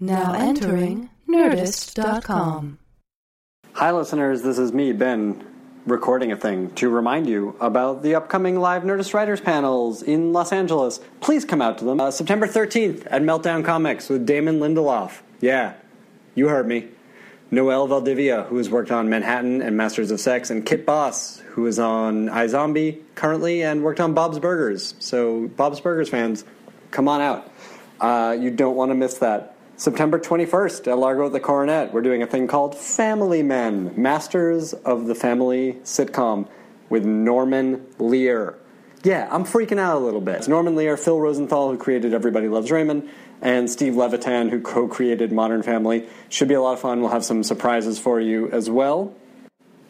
Now entering Nerdist.com. Hi, listeners. This is me, Ben, recording a thing to remind you about the upcoming live Nerdist Writers panels in Los Angeles. Please come out to them. Uh, September 13th at Meltdown Comics with Damon Lindelof. Yeah, you heard me. Noelle Valdivia, who has worked on Manhattan and Masters of Sex, and Kit Boss, who is on iZombie currently and worked on Bob's Burgers. So, Bob's Burgers fans, come on out. Uh, you don't want to miss that. September 21st at Largo at the Coronet, we're doing a thing called Family Men, Masters of the Family sitcom with Norman Lear. Yeah, I'm freaking out a little bit. It's Norman Lear, Phil Rosenthal, who created Everybody Loves Raymond, and Steve Levitan, who co created Modern Family. Should be a lot of fun. We'll have some surprises for you as well.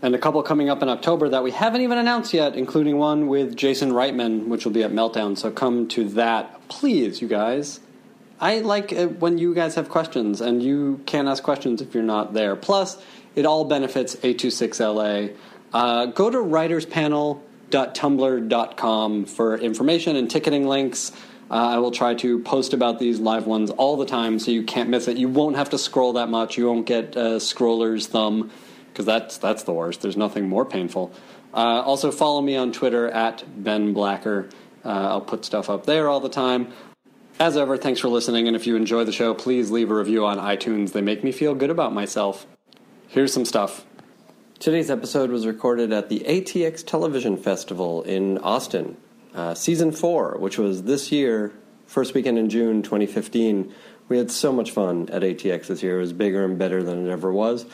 And a couple coming up in October that we haven't even announced yet, including one with Jason Reitman, which will be at Meltdown. So come to that, please, you guys. I like it when you guys have questions, and you can't ask questions if you're not there. Plus, it all benefits 826LA. Uh, go to writerspanel.tumblr.com for information and ticketing links. Uh, I will try to post about these live ones all the time so you can't miss it. You won't have to scroll that much. You won't get uh, scroller's thumb because that's, that's the worst. There's nothing more painful. Uh, also, follow me on Twitter at Ben Blacker. Uh, I'll put stuff up there all the time. As ever, thanks for listening, and if you enjoy the show, please leave a review on iTunes. They make me feel good about myself. Here's some stuff. Today's episode was recorded at the ATX Television Festival in Austin, uh, season four, which was this year, first weekend in June 2015. We had so much fun at ATX this year. It was bigger and better than it ever was.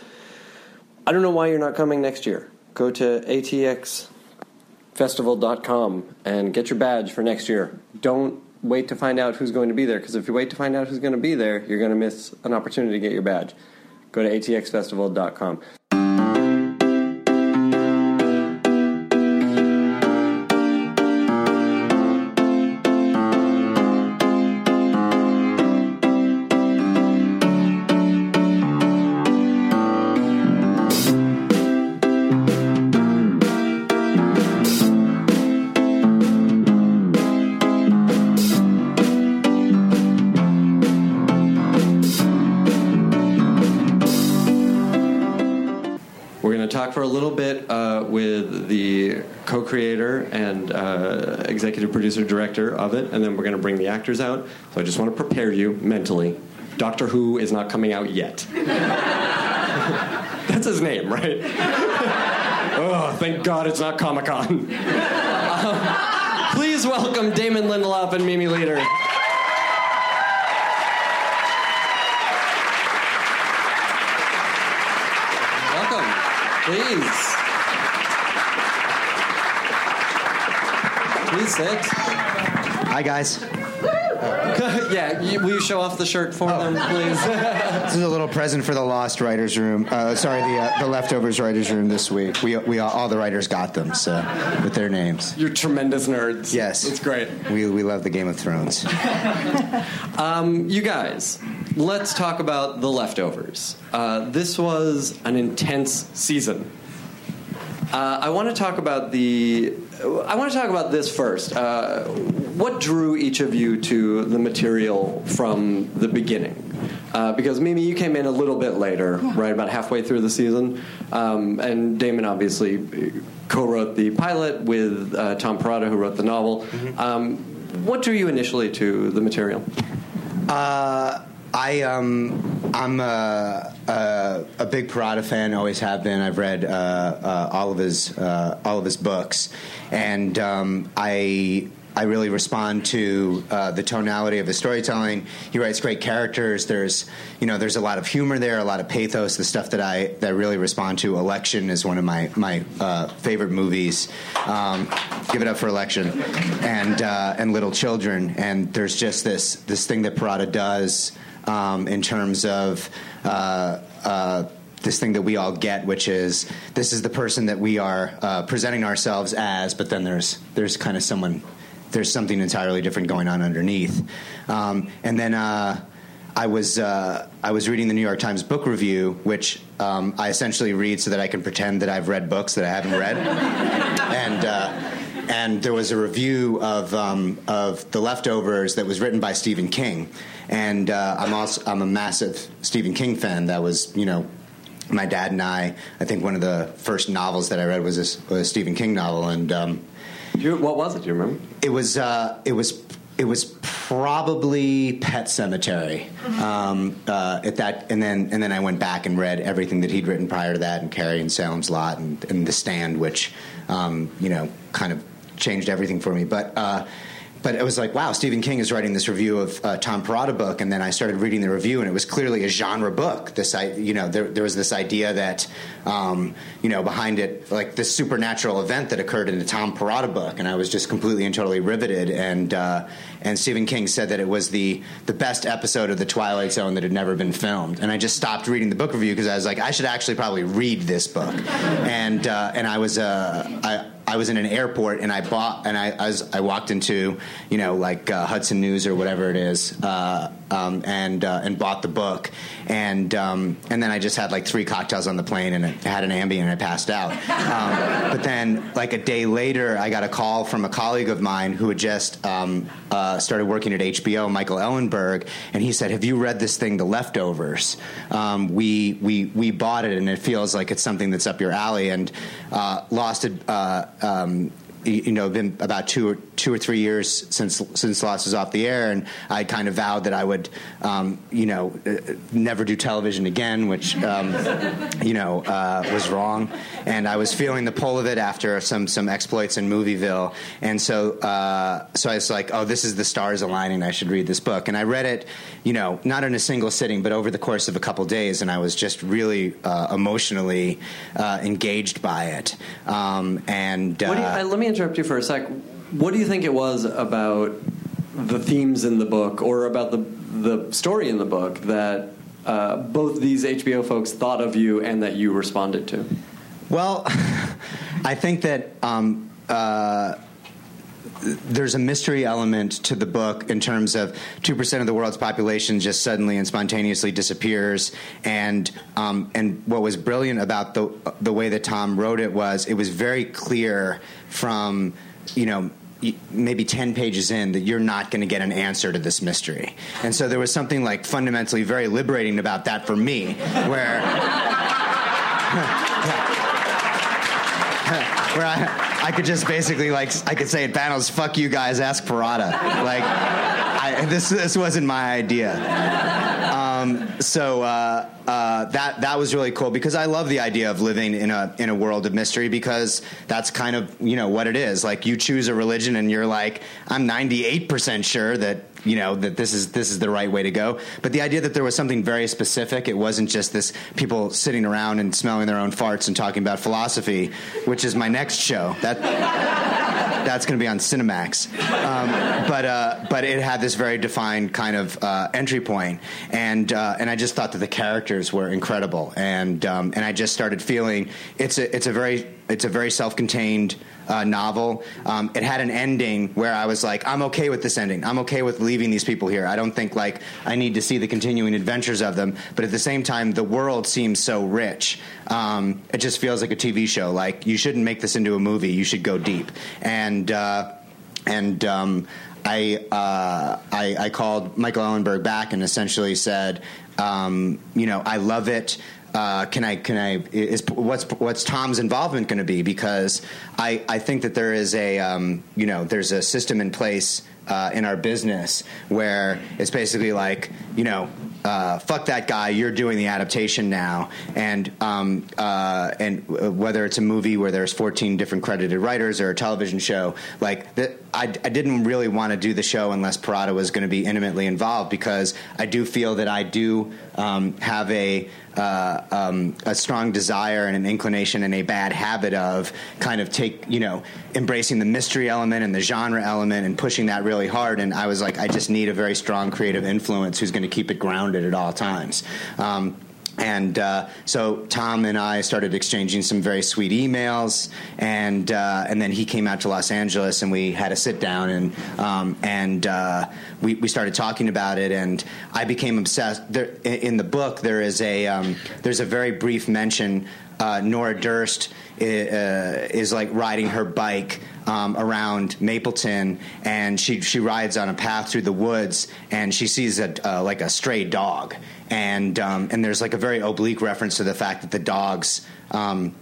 I don't know why you're not coming next year. Go to atxfestival.com and get your badge for next year. Don't wait to find out who's going to be there because if you wait to find out who's going to be there, you're going to miss an opportunity to get your badge. Go to atxfestival.com. the co creator and uh, executive producer director of it, and then we're going to bring the actors out. So I just want to prepare you mentally. Doctor Who is not coming out yet. That's his name, right? oh, thank God it's not Comic Con. Um, please welcome Damon Lindelof and Mimi Leder. Welcome. Please. Please sit. Hi, guys. yeah, you, will you show off the shirt for them, please? This is a little present for the Lost Writers Room. Uh, sorry, the uh, the Leftovers Writers Room this week. We we all, all the writers got them, so with their names. You're tremendous nerds. Yes, It's great. We we love the Game of Thrones. Um, you guys, let's talk about the leftovers. Uh, this was an intense season. Uh, I want to talk about the. I want to talk about this first. Uh, what drew each of you to the material from the beginning? Uh, because Mimi, you came in a little bit later, right about halfway through the season, um, and Damon obviously co-wrote the pilot with uh, Tom Perrotta, who wrote the novel. Um, what drew you initially to the material? Uh, I um I'm a, a, a big Perrotta fan. Always have been. I've read uh, uh, all of his uh, all of his books, and um, I. I really respond to uh, the tonality of his storytelling. He writes great characters. There's, you know, there's a lot of humor there, a lot of pathos. The stuff that I that I really respond to. Election is one of my my uh, favorite movies. Um, give it up for Election, and uh, and Little Children. And there's just this this thing that Perrotta does um, in terms of. Uh, uh, this thing that we all get, which is this is the person that we are uh, presenting ourselves as, but then there's there's kind of someone there's something entirely different going on underneath. Um, and then uh, I was uh, I was reading the New York Times book review, which um, I essentially read so that I can pretend that I've read books that I haven't read, and. And there was a review of um, of The Leftovers that was written by Stephen King, and uh, I'm also I'm a massive Stephen King fan. That was you know my dad and I. I think one of the first novels that I read was a, was a Stephen King novel, and um, You, what was it? Do you remember? it was uh, it was it was probably Pet Sematary um, uh, at that, and then and then I went back and read everything that he'd written prior to that, and Carrie and Salem's Lot, and, and The Stand, which um, you know kind of changed everything for me. But uh, but it was like, wow, Stephen King is writing this review of uh, Tom Perrotta book, and then I started reading the review, and it was clearly a genre book. This, I, you know, there, there was this idea that, um, you know, behind it, like this supernatural event that occurred in the Tom Perrotta book, and I was just completely and totally riveted. And uh, and Stephen King said that it was the the best episode of the Twilight Zone that had never been filmed, and I just stopped reading the book review because I was like, I should actually probably read this book, and uh, and I was uh, I. I was in an airport and I bought and I was, I walked into you know like uh, Hudson News or whatever it is uh, um, and uh, and bought the book and um, and then I just had like three cocktails on the plane and I had an Ambien and I passed out. Um, but then like a day later, I got a call from a colleague of mine who had just um, uh, started working at HBO, Michael Ellenberg, and he said, "Have you read this thing, The Leftovers? Um, we we we bought it and it feels like it's something that's up your alley." And uh, Lost had. You know, been about two or two or three years since since Lost was off the air, and I kind of vowed that I would, um, you know, uh, never do television again, which, um, you know, uh, was wrong. And I was feeling the pull of it after some some exploits in Movieville, and so uh, so I was like, oh, this is the stars aligning. I should read this book, and I read it, you know, not in a single sitting, but over the course of a couple days, and I was just really uh, emotionally uh, engaged by it. Um, and What do you, uh, let me interrupt you for a sec. What do you think it was about the themes in the book, or about the the story in the book that uh, both these HBO folks thought of you and that you responded to? Well, I think that um, uh, there's a mystery element to the book in terms of two percent of the world's population just suddenly and spontaneously disappears, and um, and what was brilliant about the the way that Tom wrote it was it was very clear from you know maybe 10 pages in that you're not going to get an answer to this mystery. And so there was something like fundamentally very liberating about that for me, where. where I, I could just basically like I could say at panels, "Fuck you guys, ask Perrotta." Like, I, this this wasn't my idea. So uh, uh, that that was really cool because I love the idea of living in a in a world of mystery because that's kind of you know what it is. Like you choose a religion and you're like, I'm 98 percent sure that you know that this is this is the right way to go. But the idea that there was something very specific, it wasn't just this people sitting around and smelling their own farts and talking about philosophy, which is my next show. That that's going to be on Cinemax. Um, but uh, but it had this very defined kind of uh, entry point, and uh, and I just thought that the characters were incredible, and um, and I just started feeling it's a it's a very it's a very self-contained uh, novel. Um, it had an ending where I was like, I'm okay with this ending. I'm okay with leaving these people here. I don't think like I need to see the continuing adventures of them. But at the same time, the world seems so rich. Um, it just feels like a TV show. Like you shouldn't make this into a movie. You should go deep. And uh, and um, I, uh, I I called Michael Ellenberg back and essentially said, um, you know, I love it. Uh, can I can I is what's what's Tom's involvement going to be? Because I, I think that there is a um, you know there's a system in place uh, in our business where it's basically like you know uh, fuck that guy. You're doing the adaptation now, and um, uh, and whether it's a movie where there's 14 different credited writers or a television show, like the, I, I didn't really want to do the show unless Perrotta was going to be intimately involved because I do feel that I do um, have a uh, um, a strong desire and an inclination and a bad habit of kind of take you know embracing the mystery element and the genre element and pushing that really hard. And I was like, I just need a very strong creative influence who's going to keep it grounded at all times. Um, and uh, so Tom and I started exchanging some very sweet emails, and uh, and then he came out to Los Angeles, and we had a sit down, and um, and uh, we we started talking about it, and I became obsessed. There, in the book, there is a um, there's a very brief mention uh, Nora Durst is, uh, is like riding her bike um, around Mapleton, and she she rides on a path through the woods, and she sees a uh, like a stray dog, and um, and there's like a very oblique reference to the fact that the dogs. Um,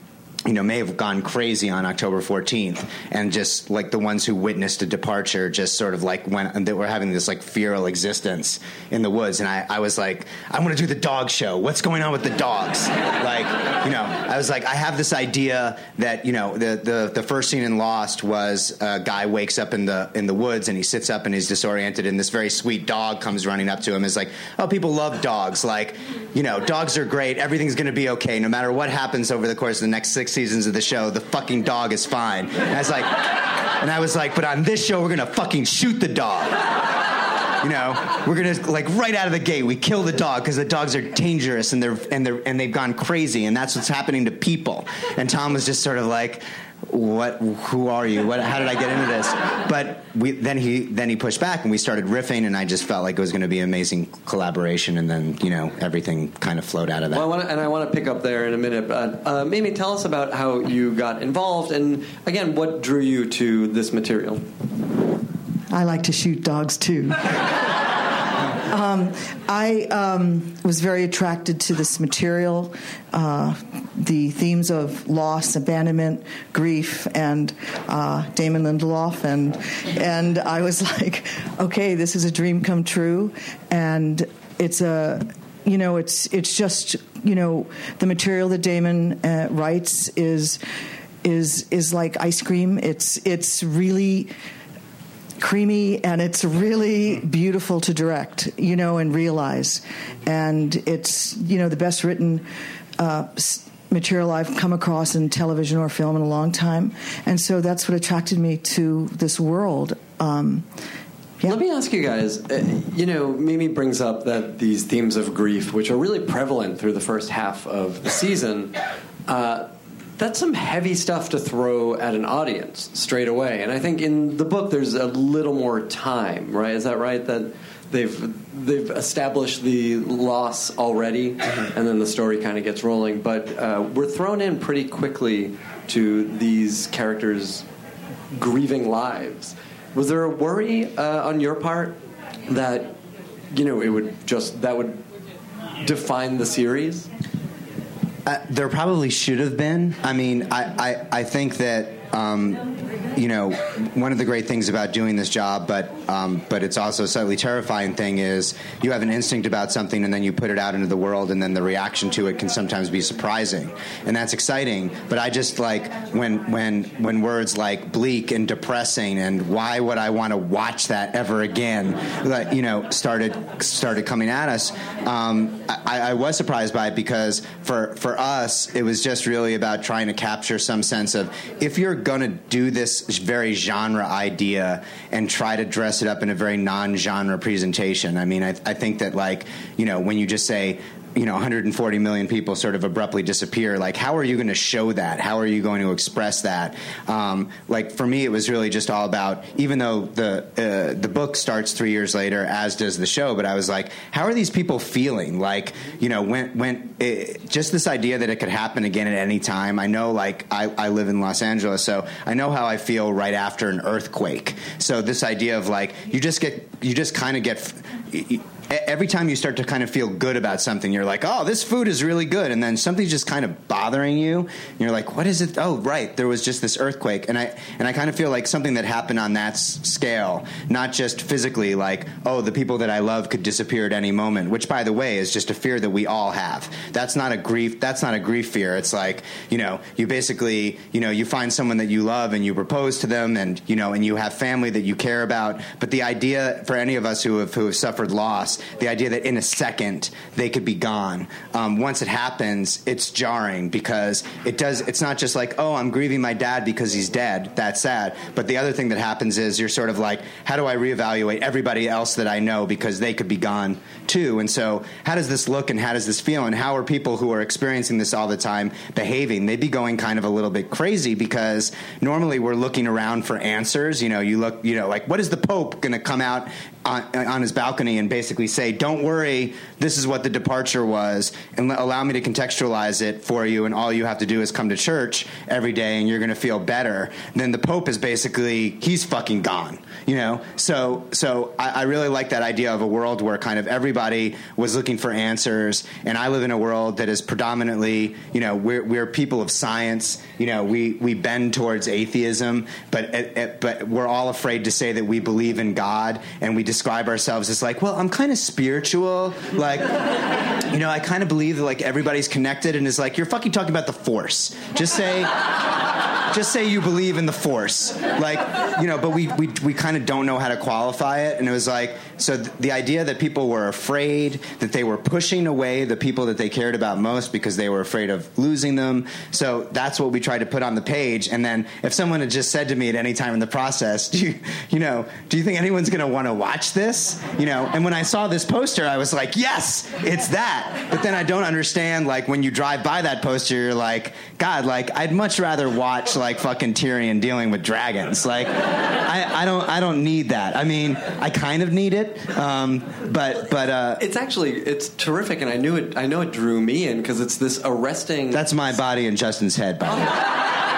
you know, may have gone crazy on October 14th, and just like the ones who witnessed a departure, just sort of like went, they were having this like feral existence in the woods. And I, I was like, I want to do the dog show. What's going on with the dogs? like, you know, I was like, I have this idea that you know, the the the first scene in Lost was a guy wakes up in the in the woods and he sits up and he's disoriented, and this very sweet dog comes running up to him. Is like, oh, people love dogs. Like, you know, dogs are great. Everything's going to be okay, no matter what happens over the course of the next six seasons of the show, the fucking dog is fine. And I was like, and I was like, but on this show, we're gonna fucking shoot the dog. You know, we're gonna like right out of the gate, we kill the dog because the dogs are dangerous and they're and they're and they've gone crazy, and that's what's happening to people. And Tom was just sort of like, what who are you what how did i get into this but we then he then he pushed back and we started riffing and i just felt like it was going to be an amazing collaboration and then you know everything kind of flowed out of that Well, I want to, and I want to pick up there in a minute, but uh, Mimi, tell us about how you got involved, and again, what drew you to this material. I like to shoot dogs too. um, I um, was very attracted to this material, uh, the themes of loss, abandonment, grief, and uh, Damon Lindelof, and and I was like, okay, this is a dream come true, and it's a you know it's it's just you know the material that Damon uh, writes is is is like ice cream. It's it's really creamy and it's really beautiful to direct, you know, and realize. And it's, you know, the best written uh, material I've come across in television or film in a long time. And so that's what attracted me to this world. Um, yeah. Let me ask you guys. Uh, you know, Mimi brings up that these themes of grief, which are really prevalent through the first half of the season, uh, that's some heavy stuff to throw at an audience straight away. And I think in the book, there's a little more time, right? Is that right? That they've they've established the loss already, and then the story kind of gets rolling. But uh, we're thrown in pretty quickly to these characters grieving lives. Was there a worry uh, on your part that you know it would just that would define the series? Uh, there probably should have been. I mean, I, I, I think that um, you know one of the great things about doing this job, but um, but it's also a slightly terrifying thing is you have an instinct about something and then you put it out into the world and then the reaction to it can sometimes be surprising and that's exciting. But I just like when when when words like bleak and depressing and why would I want to watch that ever again? Like, you know, started started coming at us. Um, I, I was surprised by it because for for us it was just really about trying to capture some sense of if you're going to do this very genre idea and try to dress it up in a very non-genre presentation. I mean, I, I think that like you know when you just say you know 140 million people sort of abruptly disappear. Like how are you going to show that? How are you going to express that? Um, like for me it was really just all about even though the uh, the book starts three years later as does the show but i was like how are these people feeling? Like you know when when it, just this idea that it could happen again at any time. I know like I, I live in los angeles so i know how i feel right after an earthquake. So this idea of like you just get you just kind of get every time you start to kind of feel good about something, you're like, oh, this food is really good. And then something's just kind of bothering you. And you're like, what is it? Oh, right. There was just this earthquake. And I, and I kind of feel like something that happened on that s- scale, not just physically, like, oh, the people that I love could disappear at any moment, which by the way is just a fear that we all have. That's not a grief. That's not a grief fear. It's like, you know, you basically, you know, you find someone that you love and you propose to them and, you know, and you have family that you care about. But the idea for any of us who have, who have suffered loss, the idea that in a second they could be gone. Um, once it happens, it's jarring because it does. It's not just like, oh, I'm grieving my dad because he's dead. That's sad. But the other thing that happens is you're sort of like, how do I reevaluate everybody else that I know because they could be gone too? And so, how does this look and how does this feel? And how are people who are experiencing this all the time behaving? They'd be going kind of a little bit crazy because normally we're looking around for answers. You know, you look, you know, like what is the Pope going to come out on, on his balcony and basically say, "Don't worry, this is what the departure was, and let, allow me to contextualize it for you, and all you have to do is come to church every day, and you're going to feel better." Then the Pope is basically he's fucking gone, you know. So so I, I really like that idea of a world where kind of everybody was looking for answers, and I live in a world that is predominantly, you know, we're we're people of science, you know, we we bend towards atheism, but but we're all afraid to say that we believe in God, and we describe ourselves as like, well, I'm kind of spiritual, like, you know, I kind of believe that like everybody's connected, and is like, you're fucking talking about the Force. Just say just say you believe in the force. Like you know but we we, we kind of don't know how to qualify it. And it was like so th- the idea that people were afraid that they were pushing away the people that they cared about most because they were afraid of losing them. So that's what we tried to put on the page. And then if someone had just said to me at any time in the process do you you know do you think anyone's going to want to watch this? You know and when i saw this poster i was like yes it's that. But then i don't understand like when you drive by that poster you're like god like i'd much rather watch like fucking Tyrion dealing with dragons. Like, I, I don't, I don't need that. I mean, I kind of need it, um, but, but uh, it's actually it's terrific, and I knew it. I know it drew me in because it's this arresting. That's my body in Justin's head, by the way.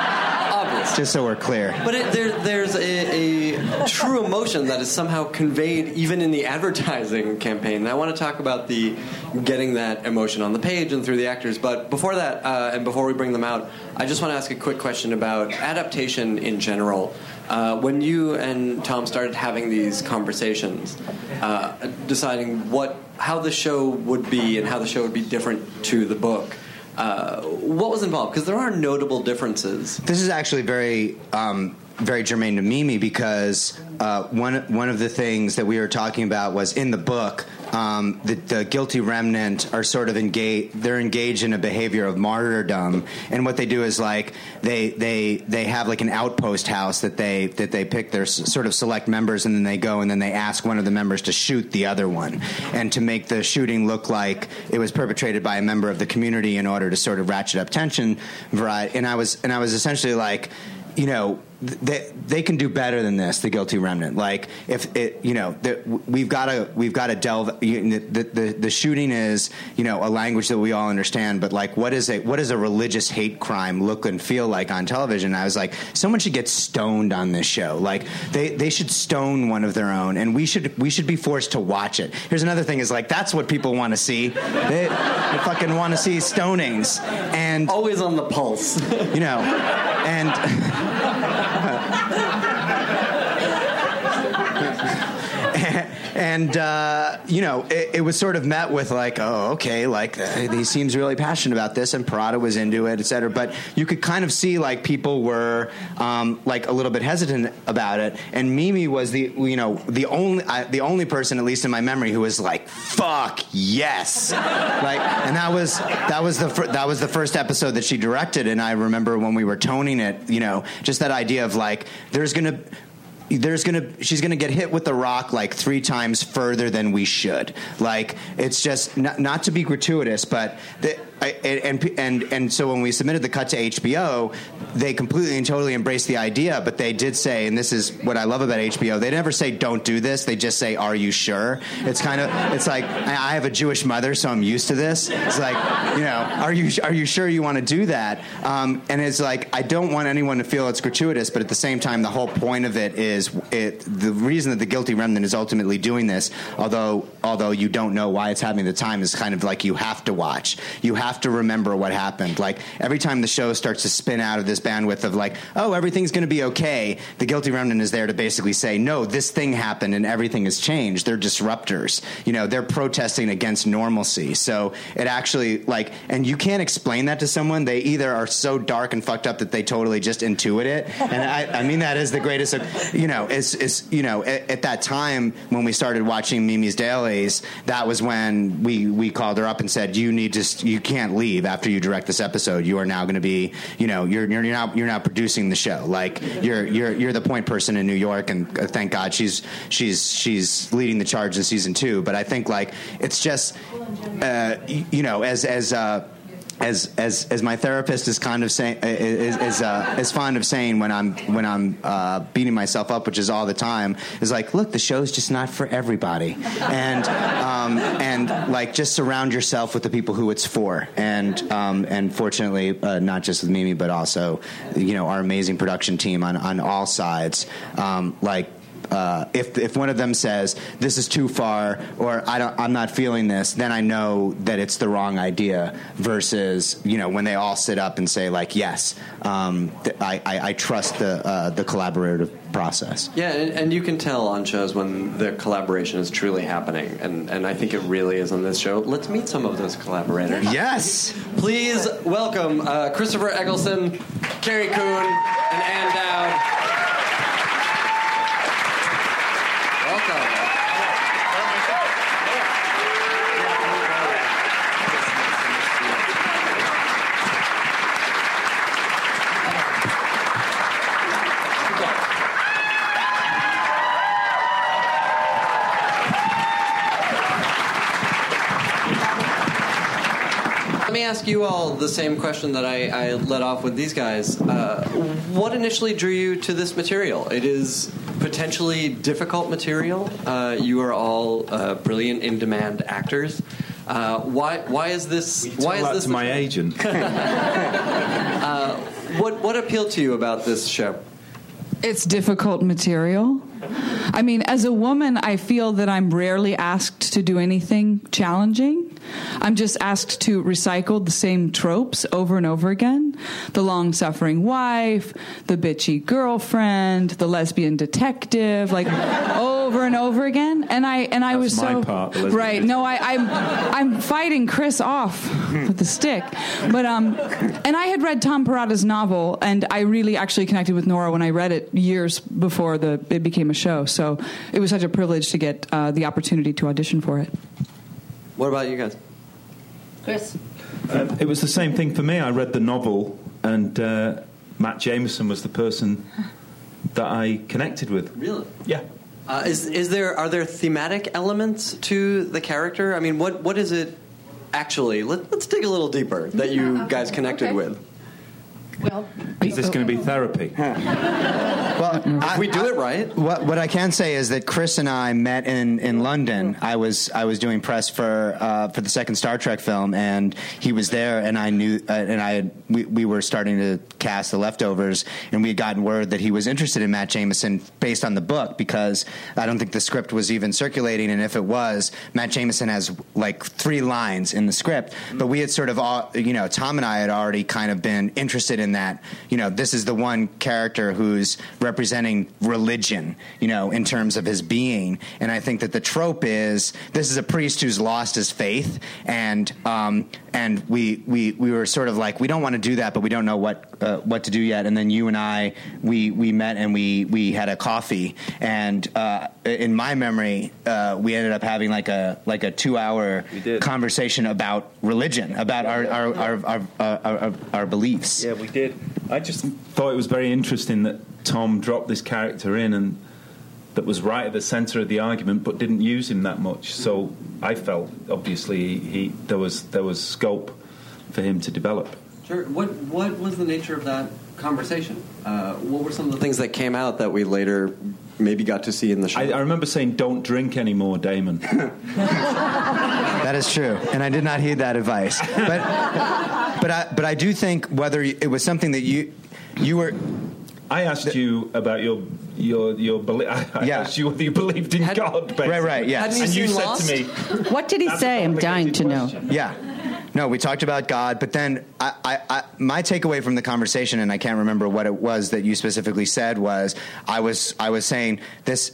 Just so we're clear. But it, there, there's a, a, true emotion that is somehow conveyed even in the advertising campaign. And I want to talk about the getting that emotion on the page and through the actors. But before that, uh, and before we bring them out, I just want to ask a quick question about adaptation in general. Uh, when you and Tom started having these conversations, uh, deciding what how the show would be and how the show would be different to the book. Uh, what was involved? Because there are notable differences. This is actually very. Um, very germane to Mimi because uh, one one of the things that we were talking about was in the book um, the, the, guilty remnant are sort of engaged. They're engaged in a behavior of martyrdom, and what they do is like they they they have like an outpost house that they that they pick their sort of select members, and then they go and then they ask one of the members to shoot the other one, and to make the shooting look like it was perpetrated by a member of the community in order to sort of ratchet up tension. And I was and I was essentially like, you know they they can do better than this. The guilty remnant, like if it, you know, the, we've got to we've got to delve. the, the the shooting is you know a language that we all understand, but like what is a what does a religious hate crime look and feel like on television? I was like, someone should get stoned on this show. Like they they should stone one of their own, and we should we should be forced to watch it. Here's another thing: is like that's what people want to see. They, they fucking want to see stonings, and always on the pulse, you know, and. and uh, you know, it, it, was sort of met with like, oh, okay, like uh, he seems really passionate about this, and Perrotta was into it, et cetera. But you could kind of see like people were um, like a little bit hesitant about it, and Mimi was the you know the only the only person, at least in my memory, who was like, fuck yes, like, and that was that was the fir- that was the first episode that she directed, and I remember when we were toning it, you know, just that idea of like, there's gonna there's gonna she's gonna get hit with the rock like three times further than we should. Like it's just not, not to be gratuitous, but the, I, and and and so when we submitted the cut to HBO, they completely and totally embraced the idea. But they did say, and this is what I love about HBO, they never say "Don't do this." They just say, "Are you sure?" It's kind of it's like I have a Jewish mother, so I'm used to this. It's like you know, are you are you sure you want to do that? Um, and it's like I don't want anyone to feel it's gratuitous, but at the same time, the whole point of it is it the reason that the guilty remnant is ultimately doing this, although although you don't know why it's happening at the time, is kind of like you have to watch. You have have to remember what happened. Like every time the show starts to spin out of this bandwidth of like, oh, everything's going to be okay, the guilty remnant is there to basically say, no, this thing happened and everything has changed. They're disruptors. You know, they're protesting against normalcy. So it actually like, and you can't explain that to someone. They either are so dark and fucked up that they totally just intuit it. And I, I mean that is the greatest. You know, it's, it's you know at, at that time when we started watching Mimi's dailies, that was when we we called her up and said, you need to you can't can't leave after you direct this episode. You are now going to be, you know, you're you're now you're now producing the show. Like you're you're you're the point person in New York, and uh, thank God she's she's she's leading the charge in season two. But I think like it's just, uh, you know, as as uh, as as as my therapist is kind of saying is is, uh, is fond of saying when I'm when I'm uh, beating myself up, which is all the time, is like, look, the show's just not for everybody, and um, and like just surround yourself with the people who it's for, and um, and fortunately, uh, not just with Mimi, but also you know our amazing production team on on all sides, um, like uh, if if one of them says this is too far or I don't I'm not feeling this, then I know that it's the wrong idea. Versus you know when they all sit up and say like yes, um, th- I, I, I trust the uh, the collaborative process. Yeah, and, and you can tell on shows when the collaboration is truly happening, and, and I think it really is on this show. Let's meet some of those collaborators. Yes. Please welcome uh, Christopher Eccleston, Carrie Coon, and Ann Dowd. Ask you all the same question that I, I led off with these guys. Uh, what initially drew you to this material? It is potentially difficult material. Uh, you are all uh, brilliant, in-demand actors. Uh, why? Why is this? Why is that this to my agent? What What appealed to you about this show? It's difficult material. I mean, as a woman, I feel that I'm rarely asked to do anything challenging. I'm just asked to recycle the same tropes over and over again the long suffering wife, the bitchy girlfriend, the lesbian detective, like over and over again. And I, and I That's was so. part, right. No, I, I'm, I'm fighting Chris off with the stick. But, um, and I had read Tom Perrotta's novel, and I really actually connected with Nora when I read it years before the, it became a show. So it was such a privilege to get uh, the opportunity to audition for it. What about you guys? Chris. Um, it was the same thing for me. I read the novel, and uh, Matt Jamison was the person that I connected with. Really? Yeah. Uh, is is there are there thematic elements to the character? I mean, what what is it actually? Let, let's dig a little deeper that you guys connected Okay. with. Well, Is this going to be therapy? Well, If we do it right. What, what I can say is that Chris and I met in, in London. I was I was doing press for uh, for the second Star Trek film, and he was there, and I knew, uh, and I had, we we were starting to cast the leftovers, and we had gotten word that he was interested in Matt Jamison based on the book because I don't think the script was even circulating, and if it was, Matt Jamison has like three lines in the script, but we had sort of all you know, Tom and I had already kind of been interested in that. You know, this is the one character who's representing religion, you know, in terms of his being. And I think that the trope is this is a priest who's lost his faith, and um, and we we we were sort of like we don't want to do that, but we don't know what uh, what to do yet. And then you and I we we met and we we had a coffee, and uh, in my memory, uh, we ended up having like a like a two hour conversation about religion, about our our our, our, our, our, our beliefs. Yeah, we did. I just thought it was very interesting that Tom dropped this character in and that was right at the centre of the argument, but didn't use him that much. So I felt obviously he there was there was scope for him to develop. Sure. What what was the nature of that conversation? Uh, what were some of the things that came out that we later maybe got to see in the show? I, I remember saying, "Don't drink anymore, Damon." That is true, and I did not heed that advice. But but I but I do think whether it was something that you you were I asked you about your your your belief. I, I Yeah. asked you whether you believed in Had- God. Basically. Right, right, yes. Hadn't And you said Lost? to me, what did he say? I'm dying to know. yeah. No, we talked about God, but then I, I, I, my takeaway from the conversation, and I can't remember what it was that you specifically said, was I was I was saying this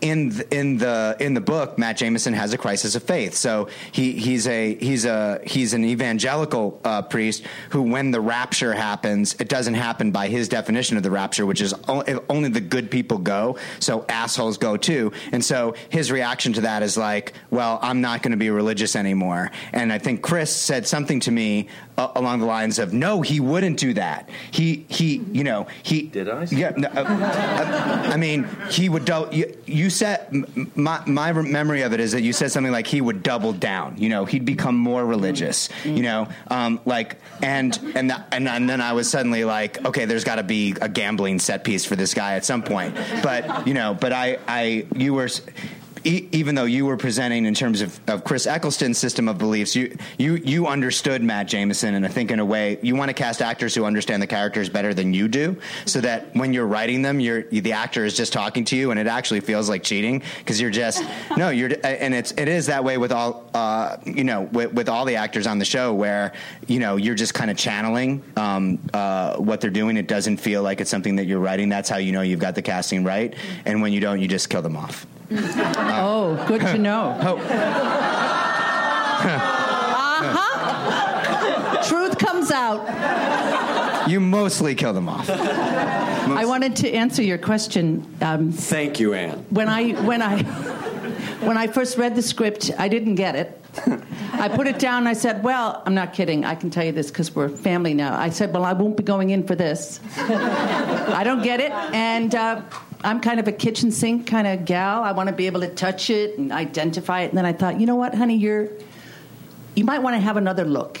in the, in the in the book. Matt Jamison has a crisis of faith, so he, he's a he's a he's an evangelical uh, priest who, when the rapture happens, it doesn't happen by his definition of the rapture, which is only the good people go, so assholes go too. And so his reaction to that is like, well, I'm not going to be religious anymore. And I think Chris said something to me uh, along the lines of, no, he wouldn't do that. He he, you know, he Did I? Yeah. no, uh, uh, I mean, he would. Do, you- said my my memory of it is that you said something like he would double down. You know, he'd become more religious. You know, um, like and and, th- and and then I was suddenly like, okay, there's got to be a gambling set piece for this guy at some point. But you know, but I I you were. Even though you were presenting in terms of, of Chris Eccleston's system of beliefs, you, you you understood Matt Jamison, and I think in a way you want to cast actors who understand the characters better than you do, so that when you're writing them, you're the actor is just talking to you, and it actually feels like cheating because you're just no, you're and it's it is that way with all uh, you know with, with all the actors on the show where you know you're just kind of channeling um, uh, what they're doing. It doesn't feel like it's something that you're writing. That's how you know you've got the casting right, and when you don't, you just kill them off. Oh, good to know. uh-huh. Truth comes out. You mostly kill them off. I wanted to answer your question. Um, Thank you, Ann. when I when I when I first read the script, I didn't get it. I put it down. I said, "Well, I'm not kidding. I can tell you this because we're family now." I said, "Well, I won't be going in for this. I don't get it, and uh, I'm kind of a kitchen sink kind of gal. I want to be able to touch it and identify it." And then I thought, you know what, honey, you're you might want to have another look.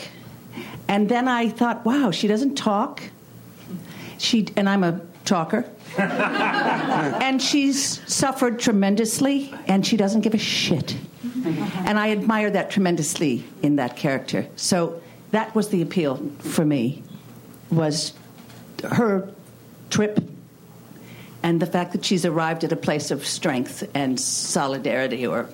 And then I thought, wow, she doesn't talk. She and I'm a talker. and she's suffered tremendously and she doesn't give a shit. And I admire that tremendously in that character. So that was the appeal for me was her trip and the fact that she's arrived at a place of strength and solidarity or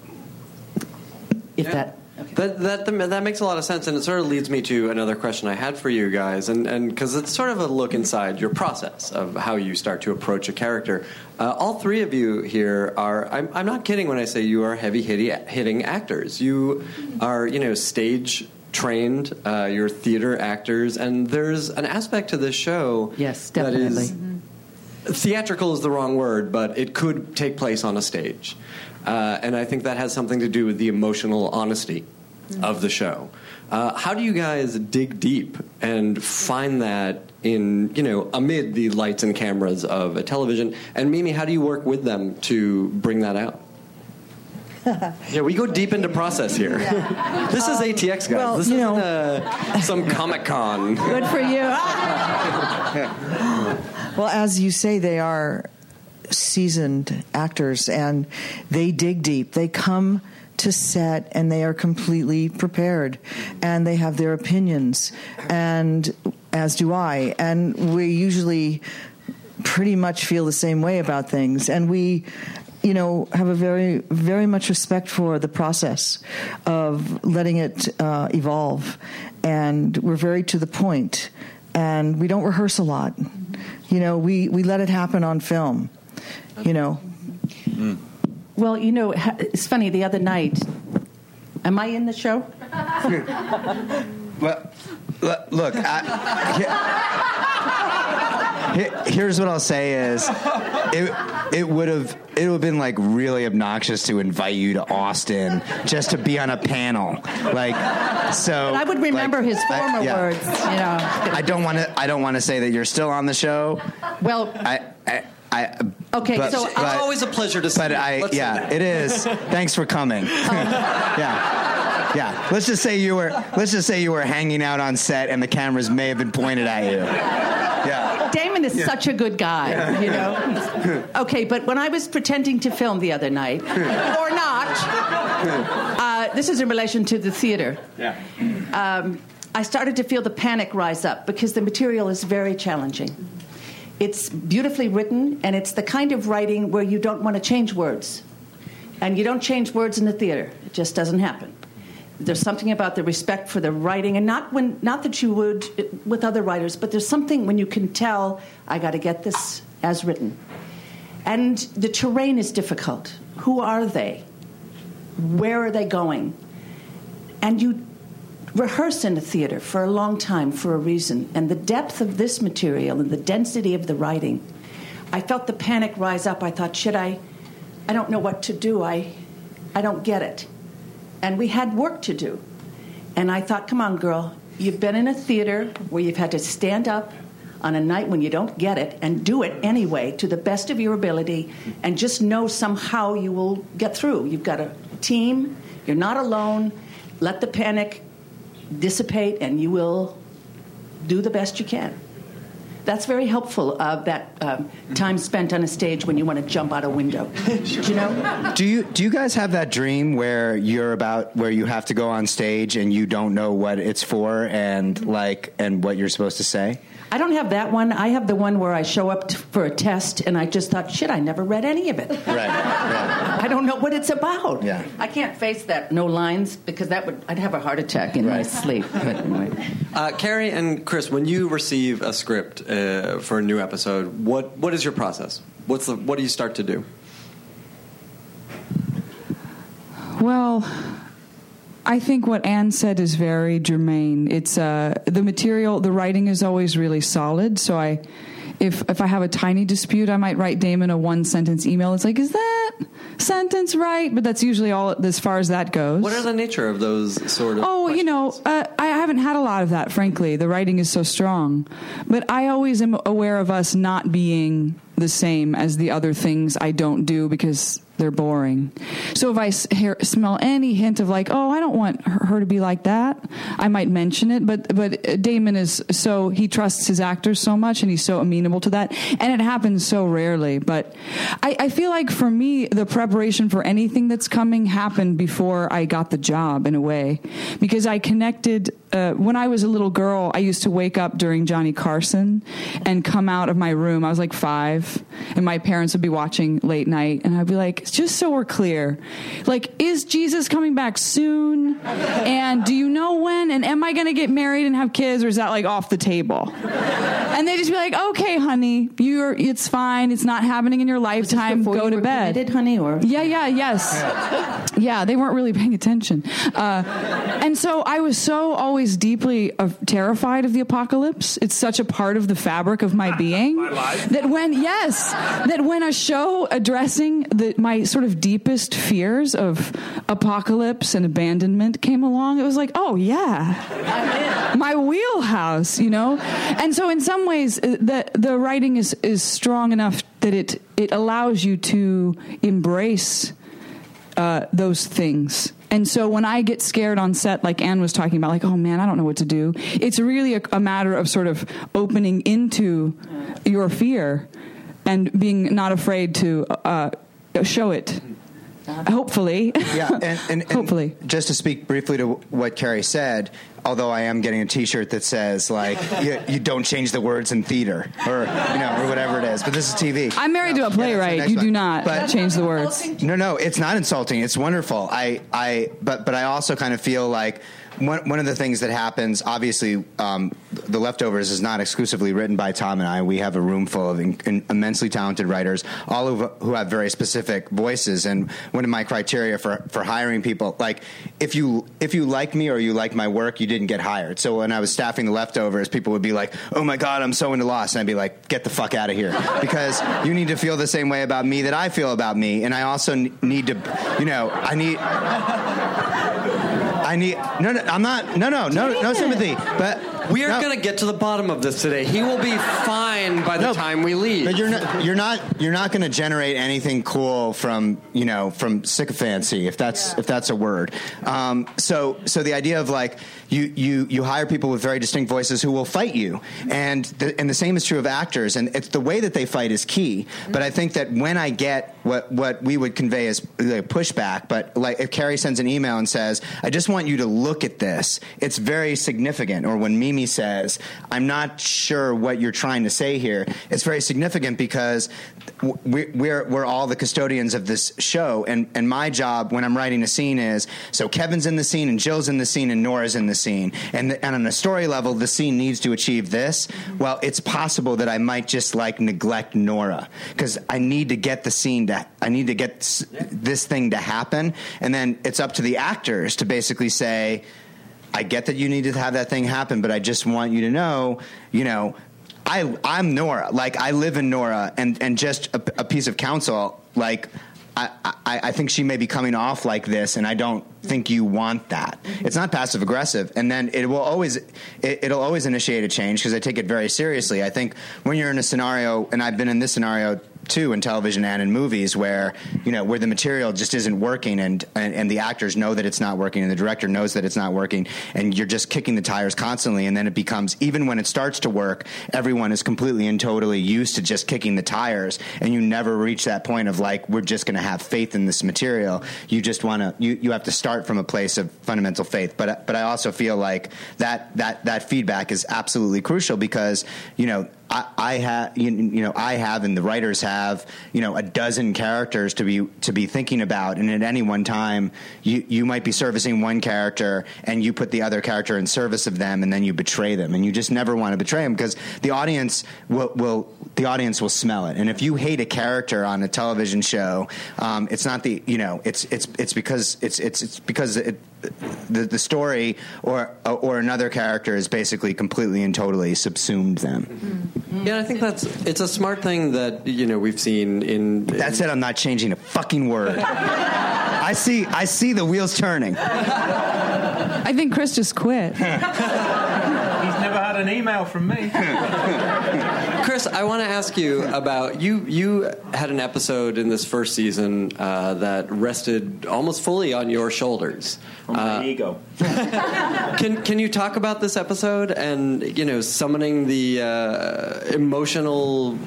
if that That, that that makes a lot of sense, and it sort of leads me to another question I had for you guys, and and because it's sort of a look inside your process of how you start to approach a character. Uh, all three of you here are. I'm, I'm not kidding when I say you are heavy hitting, hitting actors. You are, you know, stage trained. Uh, you're theater actors, and there's an aspect to this show. Yes, that is- definitely. Theatrical is the wrong word, but it could take place on a stage. Uh, and I think that has something to do with the emotional honesty of the show. Uh, how do you guys dig deep and find that in, you know, amid the lights and cameras of a television? And Mimi, how do you work with them to bring that out? yeah, we go deep into process here. this is ATX, guys. well, this know- uh, some Comic Con. good for you Well, as you say, they are seasoned actors and they dig deep. They come to set and they are completely prepared and they have their opinions and as do I. And we usually pretty much feel the same way about things and we you know have a very very much respect for the process of letting it uh, evolve. And we're very to the point and we don't rehearse a lot you know we we let it happen on film you know. Mm-hmm. Well you know it's funny the other night am i in the show? Well, look, I, he- he- here's what I'll say is, it it would have it would have been like really obnoxious to invite you to Austin just to be on a panel, like so. but i would remember like, his I- former yeah. words you know I don't want to. I don't want to say that you're still on the show. well I. I, I Okay, but- so It's but- always a pleasure to see But you. I, Let's yeah, it is. Thanks for coming. Um, yeah, yeah. Let's just say you were. Let's just say you were hanging out on set, and the cameras may have been pointed at you. Yeah. Damon is such a good guy, you know. Okay, but when I was pretending to film the other night, or not, uh, this is in relation to the theater. Yeah. Um, I started to feel the panic rise up because the material is very challenging. It's beautifully written, and it's the kind of writing where you don't want to change words. And you don't change words in the theater. It just doesn't happen. There's something about the respect for the writing, and not when not that you would with other writers, but there's something when you can tell I got to get this as written. And the terrain is difficult. Who are they? Where are they going? And you rehearse in the theater for a long time for a reason. And the depth of this material and the density of the writing, I felt the panic rise up. I thought, should I? I don't know what to do. I, I don't get it. And we had work to do. And I thought, come on, girl, you've been in a theater where you've had to stand up on a night when you don't get it and do it anyway to the best of your ability and just know somehow you will get through. You've got a team, you're not alone. Let the panic dissipate and you will do the best you can. That's very helpful. Uh, that um, time spent on a stage when you want to jump out a window. you know. Do you do you guys have that dream where you're about where you have to go on stage and you don't know what it's for and like and what you're supposed to say? I don't have that one. I have the one where I show up t- for a test and I just thought, shit, I never read any of it. Right. right. I don't know what it's about. Yeah. I can't face that no lines because that would I'd have a heart attack in my sleep. But anyway. Uh, Carrie and Chris, when you receive a script uh, for a new episode, what what is your process? What's the what do you start to do? Well, I think what Ann said is very germane. It's uh, the material, the writing is always really solid. So I, if if I have a tiny dispute, I might write Damon a one sentence email. It's like, is that sentence right? But that's usually all as far as that goes. What are the nature of those sort of? Oh, you know, uh, I haven't had a lot of that, frankly. The writing is so strong. But I always am aware of us not being the same as the other things I don't do because they're boring. So if I hear, smell any hint of like, oh, I don't want her, to be like that, I might mention it. But but uh, Damon is so he trusts his actors so much and he's so amenable to that, and it happens so rarely. But I, I feel like for me, the preparation for anything that's coming happened before I got the job in a way, because I connected. Uh, when I was a little girl, I used to wake up during Johnny Carson and come out of my room. I was like five, and my parents would be watching late night, and I'd be like, just so we're clear, like, is Jesus coming back soon? And do you know when? And am I going to get married and have kids, or is that like off the table? And they'd just be like, okay, honey, you're, it's fine. It's not happening in your lifetime. Go to bed. committed, honey, or Yeah, yeah, yes. Yeah, they weren't really paying attention. Uh, and so I was so always deeply uh, terrified of the apocalypse. It's such a part of the fabric of my being that when, yes, that when a show addressing the, my sort of deepest fears of apocalypse and abandonment came along, it was like, oh, yeah, my wheelhouse, you know? And so in some ways, uh, the, the writing is, is strong enough that it, it allows you to embrace uh, those things. And so when I get scared on set, like Ann was talking about, like, oh man, I don't know what to do, it's really a, a matter of sort of opening into your fear and being not afraid to uh, show it. Hopefully. Yeah, and, and, and Hopefully. just to speak briefly to what Carrie said, although I am getting a T-shirt that says like you, you don't change the words in theater or you know or whatever it is, but this is TV. I'm married to a Yeah, that's the playwright. next You one. do not But- change the words. No, no, it's not insulting. It's wonderful. I, I, but, but I also kind of feel like one, one of the things that happens, obviously, um, the leftovers is not exclusively written by Tom and I. We have a room full of in, in immensely talented writers, all of who have very specific voices. And one of my criteria for, for hiring people, like if you if you like me or you like my work, you didn't get hired. So when I was staffing the leftovers, people would be like, "Oh my God, I'm so into Lost," and I'd be like, "Get the fuck out of here," because you need to feel the same way about me that I feel about me, and I also need to, you know, I need. I need no, no. I'm not. No, no, no, no sympathy. But We are no. going to get to the bottom of this today. He will be fine by the No, time we leave. But you're not. You're not. You're not going to generate anything cool from you know from sycophancy, if that's if that's a word. Um, so so the idea of like you you you hire people with very distinct voices who will fight you, and the, and the same is true of actors. And it's the way that they fight is key. But I think that when I get what what we would convey as like pushback, but like if Carrie sends an email and says, "I just want you to look at this," it's very significant. Or when Mimi says, "I'm not sure what you're trying to say here," it's very significant because we- we're we're all the custodians of this show, and and my job when I'm writing a scene is so Kevin's in the scene and Jill's in the scene and Nora's in the scene, and the, and on a story level, the scene needs to achieve this. Mm-hmm. Well, it's possible that I might just like neglect Nora because I need to get the scene to I need to get this thing to happen, and then it's up to the actors to basically say. I get that you need to have that thing happen, but I just want you to know, you know, I I'm Nora. Like I live in Nora, and and just a, a piece of counsel. Like I, I, I think she may be coming off like this, and I don't think you want that. It's not passive aggressive, and then it will always it, will always initiate a change because I take it very seriously. I think when you're in a scenario, and I've been in this scenario too in television and in movies where you know where the material just isn't working and, and, and the actors know that it's not working and the director knows that it's not working and you're just kicking the tires constantly and then it becomes even when it starts to work everyone is completely and totally used to just kicking the tires and you never reach that point of like we're just going to have faith in this material. You just want to you, you have to start from a place of fundamental faith. But but I also feel like that that that feedback is absolutely crucial because you know I, I have you, you, know I have and the writers have you know a dozen characters to be to be thinking about. And at any one time you you might be servicing one character and you put the other character in service of them and then you betray them. And you just never want to betray them because the audience will, will the audience will smell it. And if you hate a character on a television show um, it's not the you know it's it's it's because it's it's it's because it, the the story or or another character is basically completely and totally subsumed them. Mm-hmm. Yeah, I think that's it's a smart thing that you know we've seen in. in that's it. I'm not changing a fucking word. I see. I see the wheels turning. I think Chris just quit. He's never had an email from me. Chris, I want to ask you about you. You had an episode in this first season uh, that rested almost fully on your shoulders. On my uh, ego. can Can you talk about this episode and you know summoning the uh, emotional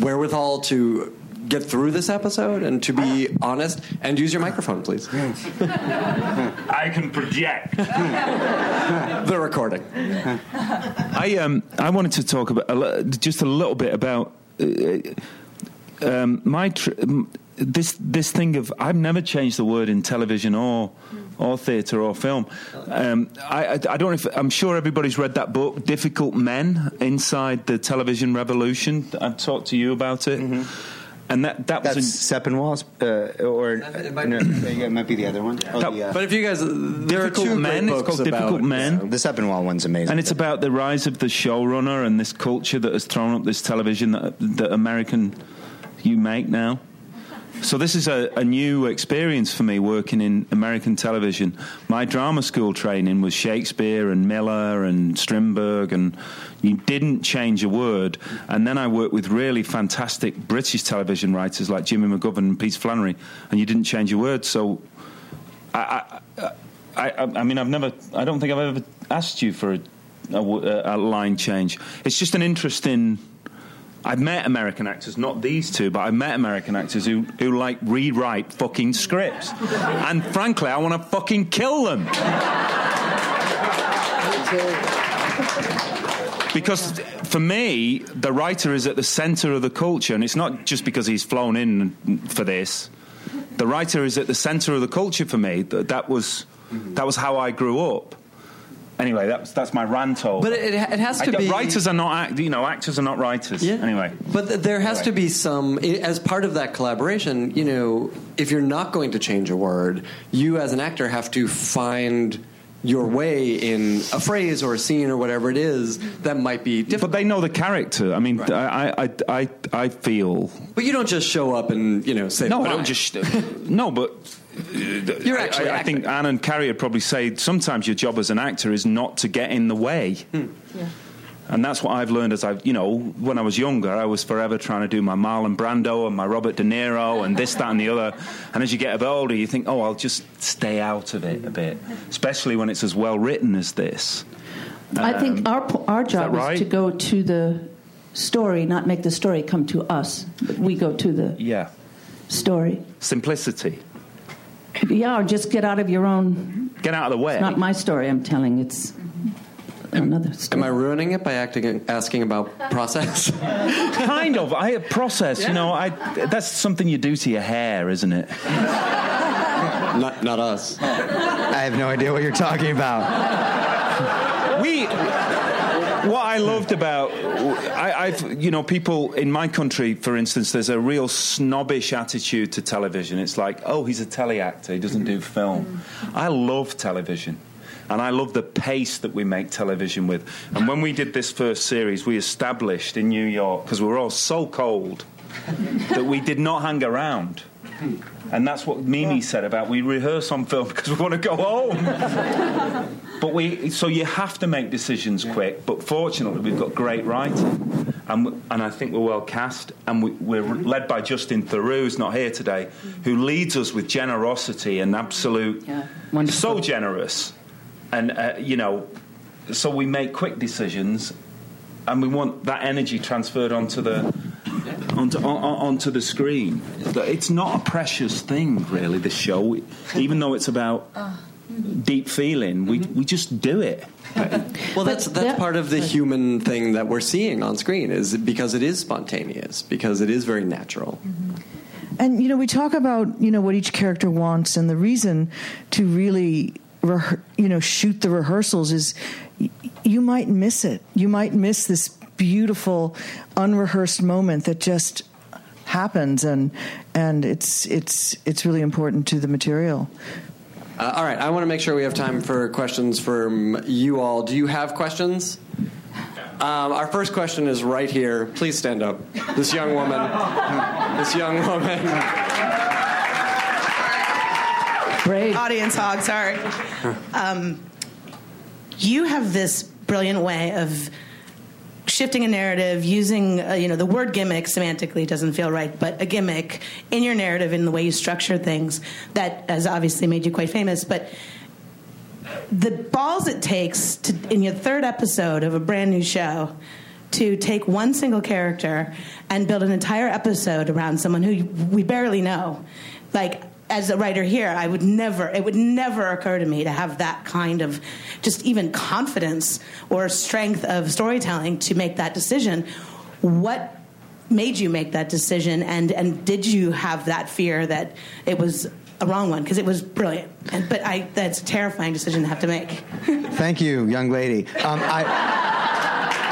wherewithal to get through this episode and to be honest and use your microphone, please. I can project the recording. I um I wanted to talk about a, just a little bit about uh, um, my tr- this this thing of I've never changed the word in television or or theatre or film. Um, I, I, I, don't know if I'm sure everybody's read that book, Difficult Men Inside the Television Revolution. I've talked to you about it. Mm-hmm and that that That's was Sepinwall's, uh, or it might, no, it might be the other one. Oh, the, uh, but if you guys, there are two men. It's called Difficult Men. Yeah, the Sepinwall one's amazing, and it's about the rise of the showrunner and this culture that has thrown up this television that, that American you make now. So this is a, a, new experience for me working in American television. My drama school training was Shakespeare and Miller and Strindberg, and you didn't change a word. And then I worked with really fantastic British television writers like Jimmy McGovern and Peter Flannery, and you didn't change a word. So I, I, I, I mean, I've never, I don't think I've ever asked you for a, a, a line change. It's just an interesting I've met American actors, not these two, but I've met American actors who, who like rewrite fucking scripts. and frankly, I want to fucking kill them. because for me, the writer is at the center of the culture, and it's not just because he's flown in for this. The writer is at the center of the culture for me. That, that was that was how I grew up anyway, that's that's my rant over. But it, it has to I, be writers are not act, you know actors are not writers. Yeah. Anyway, but there has anyway. to be some as part of that collaboration. You know, if you're not going to change a word, you as an actor have to find your way in a phrase or a scene or whatever it is that might be difficult. But they know the character. I mean, right. I, I, I, I feel. But you don't just show up and you know say. No, Bye. I don't just. no, but you're actually. I, I, think Ann and Carrie would probably say sometimes your job as an actor is not to get in the way. Hmm. Yeah. And that's what I've learned as I've, you know, when I was younger, I was forever trying to do my Marlon Brando and my Robert De Niro and this, that, and the other. And as you get a bit older, you think, oh, I'll just stay out of it a bit, especially when it's as well written as this. I think um, our our job is, right? is to go to the story, not make the story come to us. We go to the yeah story. Simplicity. Yeah, or just get out of your own. Get out of the way. It's not my story. I'm telling. It's another story. Am I ruining it by acting, asking about process? kind of. I uh, process. Yeah. You know, I that's something you do to your hair, isn't it? not, not us. I have no idea what you're talking about. we what I loved about I, have you know people in my country, for instance, there's a real snobbish attitude to television. It's like, oh, he's a tele actor, he doesn't do film. I love television. And I love the pace that we make television with. And when we did this first series, we established in New York, because we were all so cold, that we did not hang around. And that's what Mimi said about we rehearse on film because we want to go home. but we, so you have to make decisions quick. But fortunately, we've got great writing, and and I think we're well cast, and we, we're led by Justin Theroux, who's not here today, who leads us with generosity and absolute, Yeah, so generous, and uh, you know, so we make quick decisions, and we want that energy transferred onto the onto, on, on- onto the screen. It's not a precious thing, really. This show, even though it's about deep feeling, we we just do it. Well, that's that's that- part of the human thing that we're seeing on screen is because it is spontaneous, because it is very natural. And you know, we talk about you know what each character wants, and the reason to really you know shoot the rehearsals is y- you might miss it. You might miss this beautiful, unrehearsed moment that just happens, and and it's it's it's really important to the material. Uh, all right, I want to make sure we have time for questions from you all. Do you have questions? Um, our first question is right here. Please stand up. This young woman. this young woman. Brave. audience hog. Sorry. Um, you have this brilliant way of shifting a narrative using uh, you know the word gimmick semantically doesn't feel right but a gimmick in your narrative in the way you structure things that has obviously made you quite famous but the balls it takes to in your third episode of a brand new show to take one single character and build an entire episode around someone who we barely know like as a writer here i would never it would never occur to me to have that kind of just even confidence or strength of storytelling to make that decision. What made you make that decision and and did you have that fear that it was a wrong one? Because it was brilliant. And, but i that's a terrifying decision to have to make. Thank you, young lady. Um, I,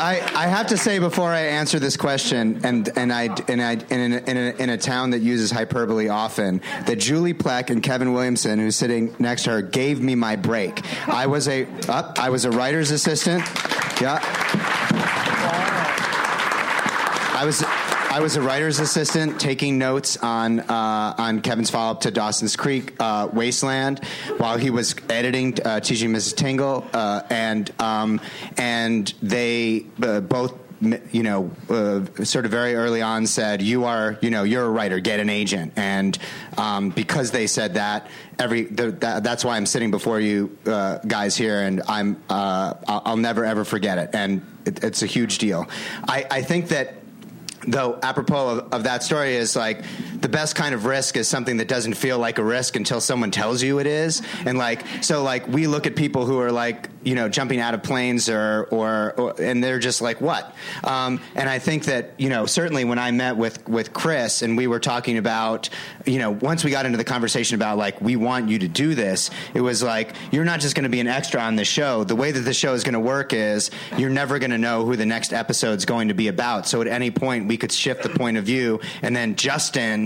I, I have to say before I answer this question, and and I and I in a, in, a, in a town that uses hyperbole often, that Julie Plec and Kevin Williamson, who's sitting next to her, gave me my break. I was a up. I was a writer's assistant. Yeah. I was I was a writer's assistant taking notes on uh, on Kevin's follow up to Dawson's Creek uh, Wasteland while he was editing uh, Teaching Mrs. Tingle, uh, and um, and they uh, both. You know, uh, sort of very early on said, "You are, you know, you're a writer. Get an agent." And um, because they said that, every the, that, that's why I'm sitting before you uh, guys here, and I'm uh, I'll, I'll never ever forget it. And it, it's a huge deal. I, I think that though apropos of, of that story is like the best kind of risk is something that doesn't feel like a risk until someone tells you it is. And like so like we look at people who are like you know jumping out of planes or or, or and they're just like what? Um, and i think that you know certainly when i met with with chris and we were talking about you know once we got into the conversation about like we want you to do this it was like you're not just going to be an extra on the show. The way that the show is going to work is you're never going to know who the next episode's going to be about. So at any point we could shift the point of view and then justin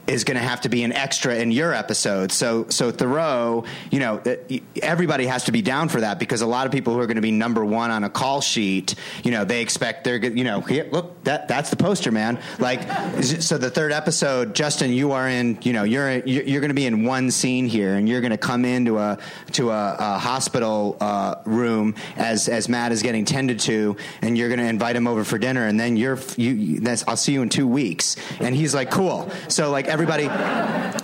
is going to have to be an extra in your episode. So so Theroux you know uh, everybody has to be down for that because a lot of people who are going to be number one on a call sheet you know they expect they're you know look that that's the poster man. Like so the third episode justin you are in you know you're you're, going to be in one scene here and you're going to come into a to a, a hospital uh, room as as matt is getting tended to and you're going to invite him over for dinner and then you're you, that's i'll see you in two weeks. And he's like cool. So like everybody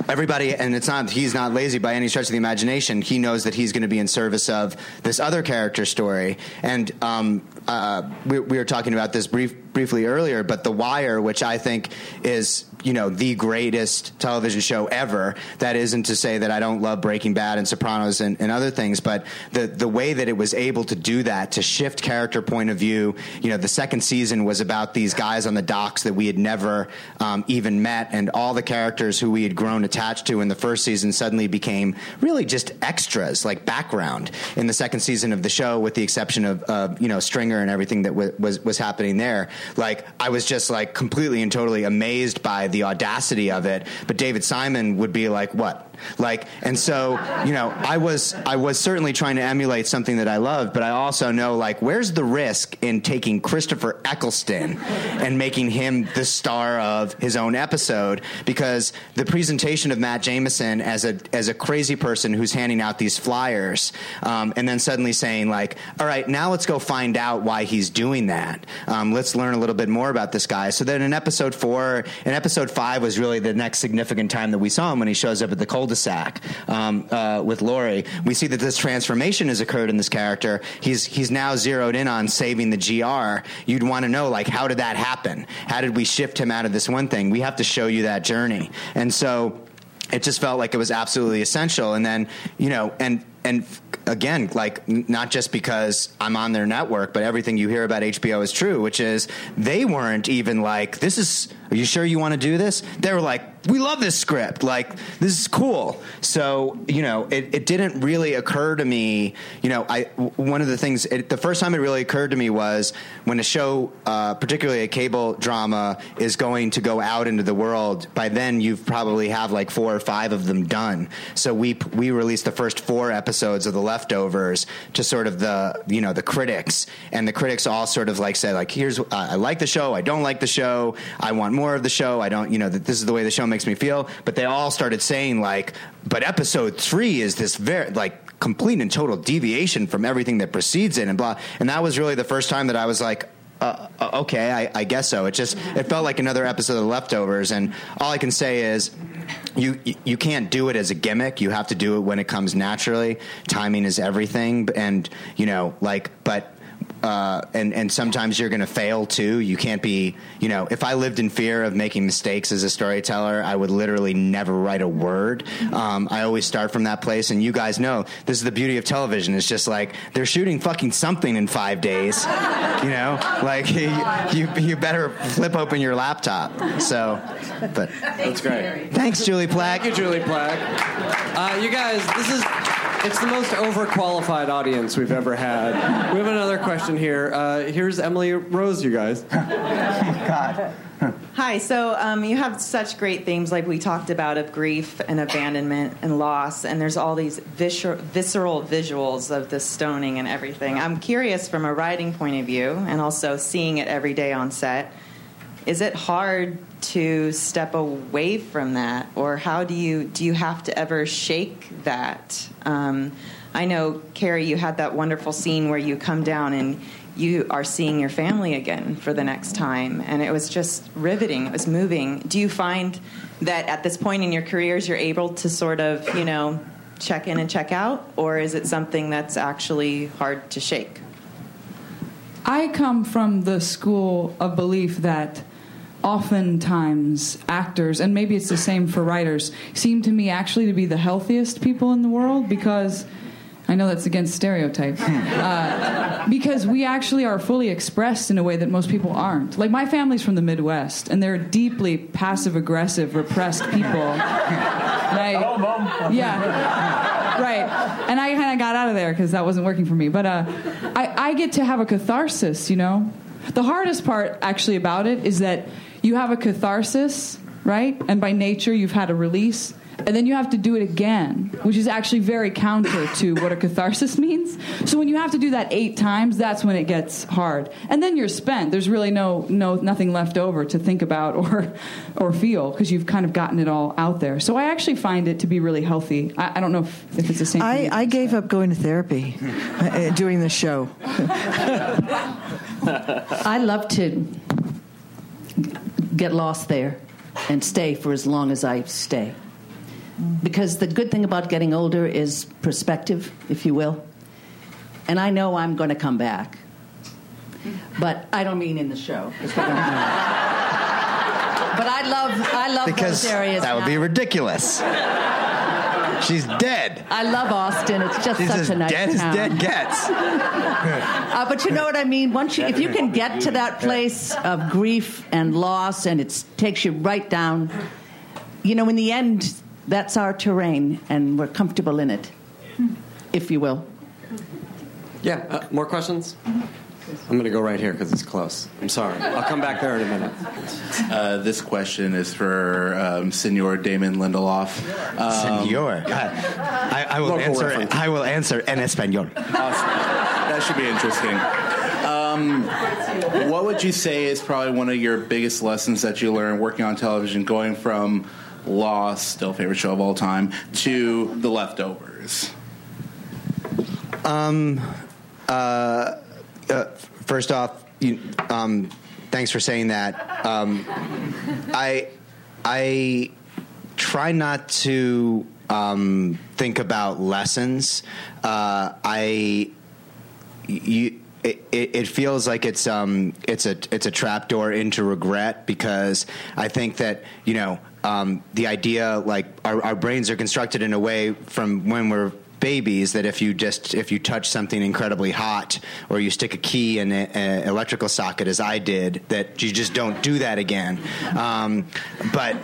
everybody and it's not he's not lazy by any stretch of the imagination. He knows that he's going to be in service of this other character story. And um, uh, we, we were talking about this brief, briefly earlier but the wire which i think is you know the greatest television show ever. That isn't to say that i don't love breaking bad and sopranos and, and other things but the the way that it was able to do that to shift character point of view you know the second season was about these guys on the docks that we had never um, even met and all the characters who we had grown attached to in the first season suddenly became really just extras like background. In the second season of the show with the exception of uh, you know stringer and everything that w- was was happening there like i was just like completely and totally amazed by the audacity of it. But david simon would be like what Like, and so you know, I was I was certainly trying to emulate something that I loved, but I also know like where's the risk in taking Christopher Eccleston and making him the star of his own episode because the presentation of Matt Jamison as a as a crazy person who's handing out these flyers um, and then suddenly saying like, all right, now let's go find out why he's doing that. Um, let's learn a little bit more about this guy. So then in episode four, in episode five was really the next significant time that we saw him when he shows up at the cul-de-sac um, uh, with Laurie. We see that this transformation has occurred in this character. He's he's now zeroed in on saving the GR. You'd want to know like how did that happen? How did we shift him out of this one thing? We have to show you that journey. And so it just felt like it was absolutely essential. And then you know and and again, like not just because I'm on their network, but everything you hear about HBO is true, which is they weren't even like, "This is, are you sure you want to do this?" They were like, "We love this script, like this is cool." So you know, it, it didn't really occur to me. You know, I one of the things, it, the first time it really occurred to me was when a show, uh, particularly a cable drama, is going to go out into the world. By then, you've probably have like four or five of them done. So we we released the first four episodes of the leftovers to sort of the you know the critics and the critics all sort of like said like here's uh, I like the show I don't like the show I want more of the show I don't you know that this is the way the show makes me feel but they all started saying like but episode 3 is this very like complete and total deviation from everything that precedes it and blah and that was really the first time that I was like uh, uh okay, I, I, guess so. It just it felt like another episode of Leftovers, and all I can say is you you can't do it as a gimmick. You have to do it when it comes naturally. Timing is everything, and you know, like, but uh, and and sometimes you're going to fail too. You can't be, you know. If I lived in fear of making mistakes as a storyteller, I would literally never write a word. Um, I always start from that place, and you guys know this is the beauty of television. It's just like they're shooting fucking something in five days. You know, like you, you, you better flip open your laptop. So, but that's great. Thanks, Julie Plec. Thank you, Julie Plec. Uh, you guys, this is it's the most overqualified audience we've ever had. We have another question here. Uh, here's Emily Rose, you guys. God. Hi. So um, you have such great themes, like we talked about, of grief and abandonment and loss, and there's all these viscer- visceral visuals of the stoning and everything. I'm curious, from a writing point of view, and also seeing it every day on set, is it hard to step away from that, or how do you do you have to ever shake that? Um, I know, Carrie, you had that wonderful scene where you come down and you are seeing your family again for the next time, and it was just riveting. It was moving. Do you find that at this point in your careers, you're able to sort of, you know, check in and check out, or is it something that's actually hard to shake? I come from the school of belief that oftentimes actors, and maybe it's the same for writers, seem to me actually to be the healthiest people in the world because. I know that's against stereotype. Uh, because we actually are fully expressed in a way that most people aren't. Like, my family's from the Midwest, and they're deeply passive aggressive, repressed people. Hello, Mom. Yeah. Right. And I kind of got out of there because that wasn't working for me. But uh, I, I get to have a catharsis, you know? The hardest part, actually, about it is that you have a catharsis, right? And by nature, you've had a release. And then you have to do it again, which is actually very counter to what a catharsis means. So when you have to do that eight times, that's when it gets hard. And then you're spent. There's really no, no nothing left over to think about or, or feel because you've kind of gotten it all out there. So I actually find it to be really healthy. I, I don't know if, if, it's the same. I, I gave up going to therapy uh, doing the show. I love to get lost there and stay for as long as I stay. Because the good thing about getting older is perspective, if you will. And I know I'm going to come back. But I don't mean in the show. but I love I love because those areas. That would be ridiculous. She's dead. I love Austin. It's just She's such as a nice dead town. as dead gets. Uh, but you know what I mean. Once you, if you can get to that place of grief and loss, and it takes you right down, you know, in the end, that's our terrain, and we're comfortable in it, if you will. Yeah. Uh, more questions? I'm going to go right here because it's close. I'm sorry. I'll come back there in a minute. Uh, this question is for um, Senor Damon Lindelof. Um, Senor, I, I will Local answer. reference. I will answer en español. Awesome. That should be interesting. Um, what would you say is probably one of your biggest lessons that you learned working on television, going from Lost, still favorite show of all time, to The Leftovers? Um. Uh, first off, you, um, thanks for saying that. Um, I I try not to um, think about lessons. Uh, I you. It, it it feels like it's um it's a it's a trapdoor into regret because I think that you know um, the idea like our, our brains are constructed in a way from when we're babies that if you just if you touch something incredibly hot or you stick a key in an electrical socket as I did that you just don't do that again. Um, but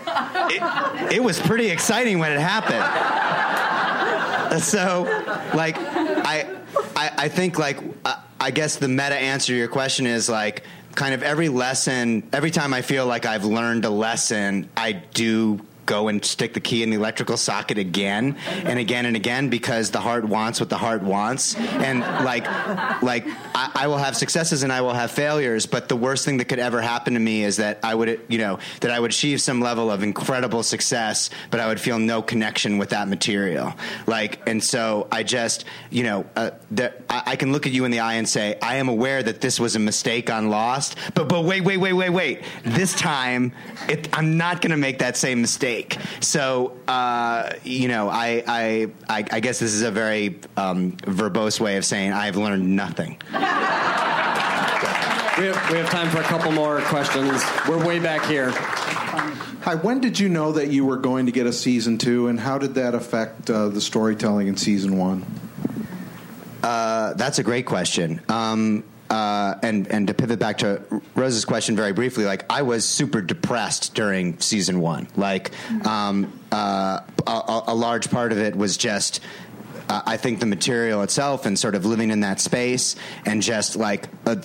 it, it was pretty exciting when it happened. So like I, I I think like I, I guess the meta answer to your question is like kind of every lesson every time I feel like I've learned a lesson I do go and stick the key in the electrical socket again and again and again because the heart wants what the heart wants. And like like I, I will have successes and I will have failures but the worst thing that could ever happen to me is that I would you know that I would achieve some level of incredible success but I would feel no connection with that material. Like and so I just you know uh, I, I can look at you in the eye and say I am aware that this was a mistake on Lost but but wait wait wait wait wait. This time it, I'm not going to make that same mistake so uh, you know I, I I I guess this is a very um, verbose way of saying I've learned nothing. We have, we have time for a couple more questions. We're way back here. Hi, when did you know that you were going to get a season two, and how did that affect uh, the storytelling in season one? Uh, that's a great question. Um, uh, and and to pivot back to Rose's question very briefly, like I was super depressed during season one. Like um, uh, a, a large part of it was just. Uh, I think the material itself and sort of living in that space and just like uh,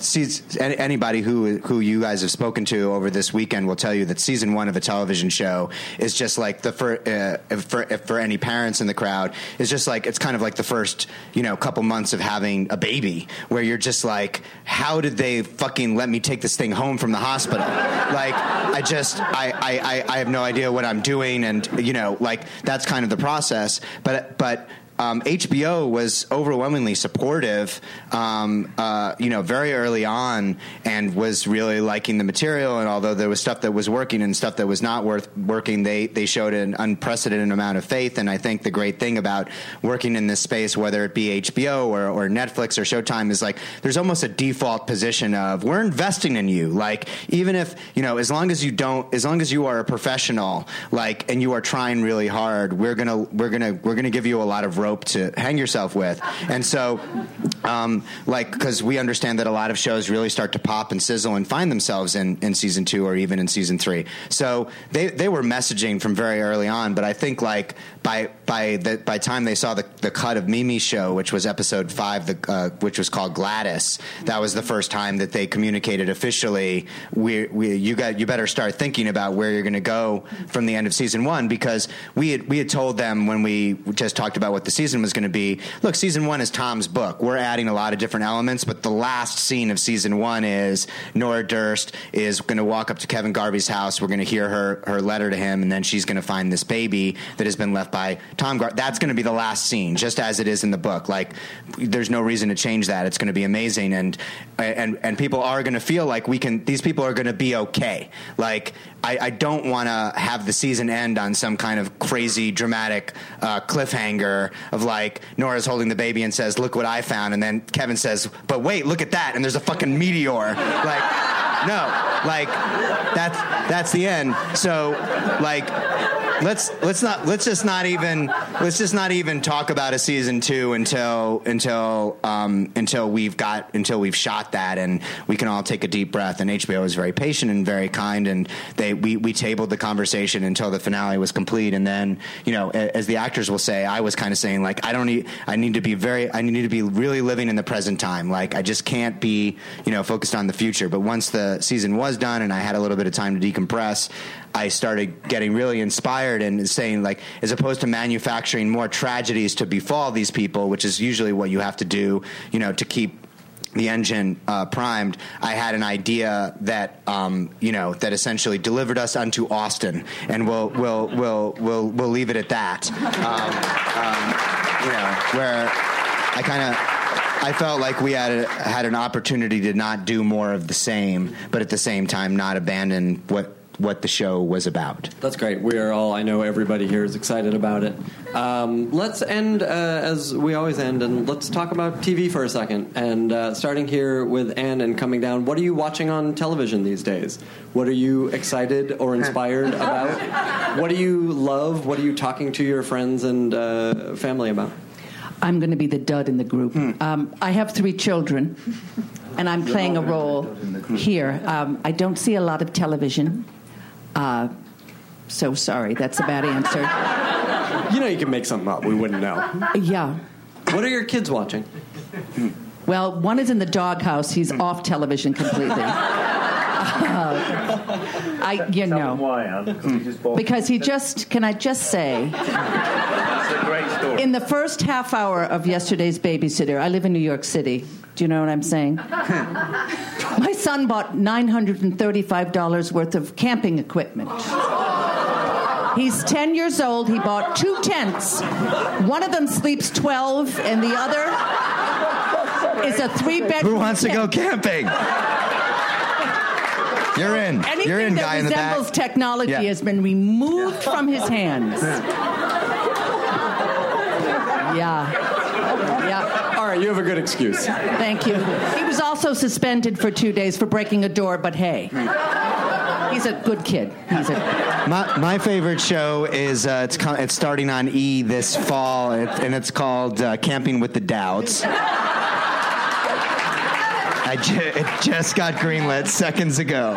anybody who who you guys have spoken to over this weekend will tell you that season one of a television show is just like the for uh, if for if for any parents in the crowd is just like it's kind of like the first you know couple months of having a baby where you're just like how did they fucking let me take this thing home from the hospital? Like I just I, I, I, I have no idea what I'm doing and you know like that's kind of the process. But but um, HBO was overwhelmingly supportive, um, uh, you know, very early on, and was really liking the material. And although there was stuff that was working and stuff that was not worth working, they they showed an unprecedented amount of faith. And I think the great thing about working in this space, whether it be HBO or, or Netflix or Showtime, is like there's almost a default position of we're investing in you. Like even if you know, as long as you don't, as long as you are a professional, like and you are trying really hard, we're gonna we're gonna we're gonna give you a lot of rope to hang yourself with. And so, um, like, because we understand that a lot of shows really start to pop and sizzle and find themselves in, in season two or even in season three. So they, they were messaging from very early on, but I think like by by the by time they saw the, the cut of Mimi's show, which was episode five, the, uh, which was called Gladys, that was the first time that they communicated officially. We, we you got you better start thinking about where you're going to go from the end of season one because we had we had told them when we just talked about what the season was going to be. Look, season one is Tom's book. We're adding a lot of different elements, but the last scene of season one is Nora Durst is going to walk up to Kevin Garvey's house. We're going to hear her her letter to him, and then she's going to find this baby that has been left by Tom Gar. That's going to be the last scene, just as it is in the book. Like, there's no reason to change that. It's going to be amazing, and and and people are going to feel like we can. These people are going to be okay. Like, I, I don't want to have the season end on some kind of crazy dramatic uh, cliffhanger of like Nora's holding the baby and says, "Look what I found," and then Kevin says, "But wait, look at that!" and there's a fucking meteor. Like, no, like that's that's the end. So, like, let's let's not let's just not even let's just not even talk about a season two until until um, until we've got until we've shot that and we can all take a deep breath. And HBO is very patient and very kind, and they we we tabled the conversation until the finale was complete. And then you know, as the actors will say, I was kind of saying like I don't need I need to be very I need to be really living in the present time. Like I just can't be you know focused on the future. But once the season was done and I had a little bit of time to decompress, I started getting really inspired and saying like, as opposed to manufacturing more tragedies to befall these people, which is usually what you have to do, you know, to keep the engine uh, primed, I had an idea that um, you know that essentially delivered us unto Austin, and we'll we'll we'll we'll we'll leave it at that. Um, um, you know, where I kind of. I felt like we had a, had an opportunity to not do more of the same, but at the same time not abandon what what the show was about. That's great. We are all, I know everybody here is excited about it. Um, let's end uh, as we always end, and let's talk about TV for a second. And uh, starting here with Ann and coming down, what are you watching on television these days? What are you excited or inspired about? What do you love? What are you talking to your friends and uh, family about? I'm going to be the dud in the group. Um, I have three children, and I'm playing a role here. Um, I don't see a lot of television. Uh, so sorry, that's a bad answer. You know, you can make something up. We wouldn't know. Yeah. What are your kids watching? Well, one is in the doghouse. He's off television completely. Uh, I, you know, why, Ann? Because he just because he just. Can I just say? It's a great story. In the first half hour of yesterday's babysitter, I live in New York City. Do you know what I'm saying? My son bought $935 worth of camping equipment. He's 10 years old. He bought two tents. One of them sleeps 12, and the other is a three bedroom. Who wants to go camping? You're in. Anything You're in, that guy in the back. resembles technology Yeah. has been removed from his hands. Yeah. Yeah. All right, you have a good excuse. Thank you. He was also suspended for two days for breaking a door, but hey, he's a good kid. He's a, My, my favorite show is uh, it's co- it's starting on E this fall, it, and it's called uh, Camping with the Dowds. I ju- it just got greenlit seconds ago.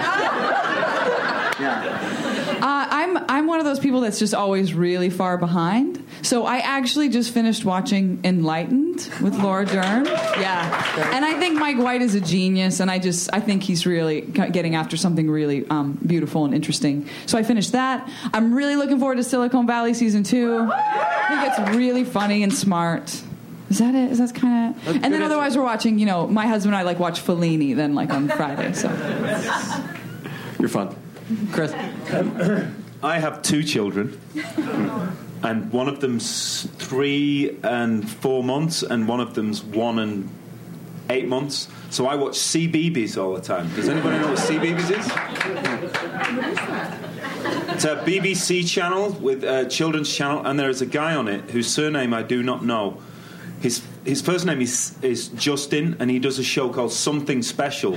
Uh, I'm I'm one of those people that's just always really far behind. So I actually just finished watching Enlightened with Laura Dern. Yeah, and I think Mike White is a genius, and I just I think he's really getting after something really um, beautiful and interesting. So I finished that. I'm really looking forward to Silicon Valley season two. I think it's really funny and smart. Is that it? Is that kind of? And then otherwise, we're watching. You know, my husband and I like watch Fellini then like on Friday. So. You're fun. Chris? I have two children, and one of them's three and four months, and one of them's one and eight months. So I watch CBeebies all the time. Does anybody know what CBeebies is? It's a BBC channel with a children's channel, and there is a guy on it whose surname I do not know. His his first name is is Justin, and he does a show called Something Special,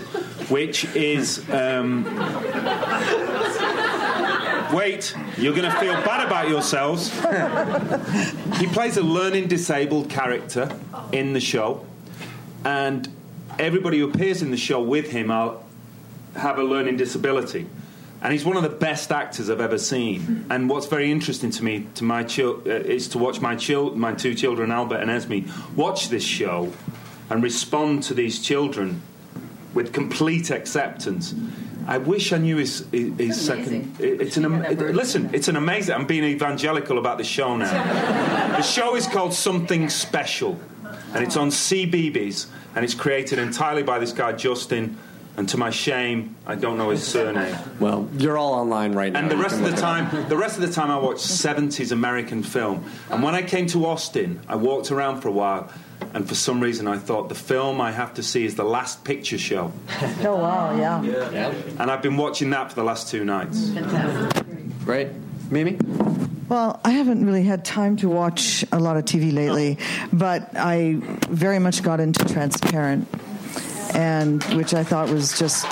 which is. Um, Wait, you're going to feel bad about yourselves. he plays a learning disabled character in the show, and everybody who appears in the show with him are, have a learning disability. And he's one of the best actors I've ever seen. And what's very interesting to me, to my chil- uh, is to watch my chil- my two children, Albert and Esme, watch this show and respond to these children with complete acceptance. I wish I knew his, his, his second. it- It's an am- it- listen. It's an amazing. I'm being evangelical about the show now. the show is called Something Special, and it's on CBeebies, and it's created entirely by this guy Justin. And to my shame, I don't know his surname. Well, you're all online right now. And the rest of the look up. time, the rest of the time, I watched '70s American film. And when I came to Austin, I walked around for a while, and for some reason, I thought the film I have to see is the Last Picture Show. Oh wow, yeah. Yeah. And I've been watching that for the last two nights. Great. Mimi? Well, I haven't really had time to watch a lot of TV lately, but I very much got into Transparent, and which I thought was just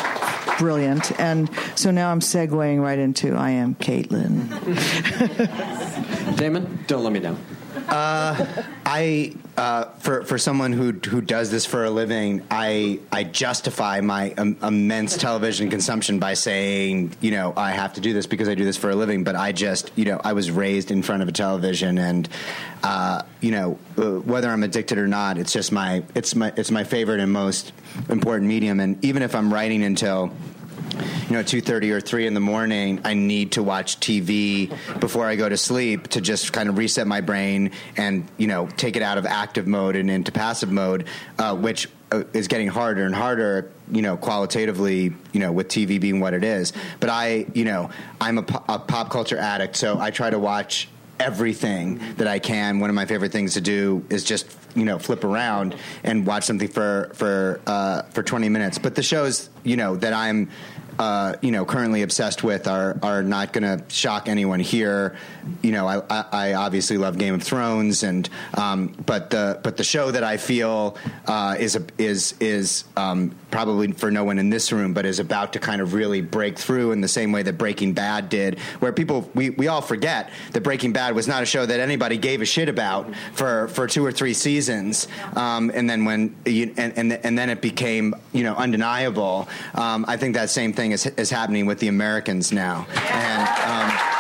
brilliant. And so now I'm segueing right into I am Caitlin. Damon, don't let me down. Uh, I uh, for for someone who who does this for a living, I I justify my um, immense television consumption by saying, you know, I have to do this because I do this for a living. But I just, you know, I was raised in front of a television, and uh, you know, uh, whether I'm addicted or not, it's just my it's my it's my favorite and most important medium. And even if I'm writing until you know, two thirty or three in the morning, I need to watch TV before I go to sleep to just kind of reset my brain and you know take it out of active mode and into passive mode, uh, which uh, is getting harder and harder. You know, qualitatively, you know, with TV being what it is. But I, you know, I'm a, a pop culture addict, so I try to watch everything that I can. One of my favorite things to do is just you know flip around and watch something for for uh, for 20 minutes. But the shows you know that I'm uh, you know currently obsessed with are are not going to shock anyone here. You know, I, I, I obviously love Game of Thrones, and um, but the but the show that I feel uh, is a, is is um, probably for no one in this room, but is about to kind of really break through in the same way that Breaking Bad did, where people we, we all forget that Breaking Bad was not a show that anybody gave a shit about for, for two or three seasons, um, and then when you, and, and and then it became you know undeniable. Um, I think that same thing is is happening with the Americans now, and. Um,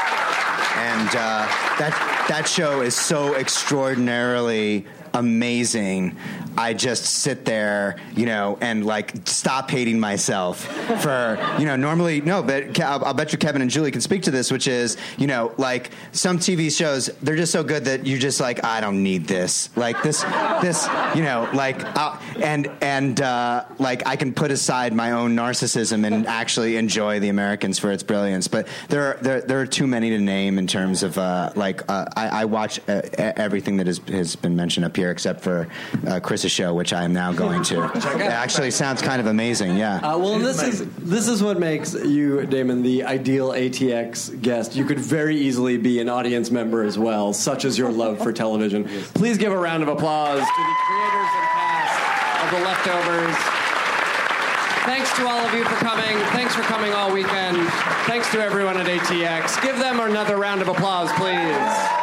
and uh, that that show is so extraordinarily amazing. I just sit there, you know, and like stop hating myself for, you know, normally no, but I'll, I'll bet you Kevin and Julie can speak to this, which is, you know, like some TV shows, they're just so good that you're just like, I don't need this, like this, this, you know, like, uh, and and uh, like I can put aside my own narcissism and actually enjoy the Americans for its brilliance. But there are there, there are too many to name in terms of uh, like uh, I, I watch uh, everything that has, has been mentioned up here except for uh, Chris's show, which I am now going to. It actually sounds kind of amazing. Yeah. Uh, well, this is this is what makes you, Damon, the ideal ATX guest. You could very easily be an audience member as well, such as your love for television. Please give a round of applause to the creators and cast of The Leftovers. Thanks to all of you for coming. Thanks for coming all weekend. Thanks to everyone at ATX. Give them another round of applause, please.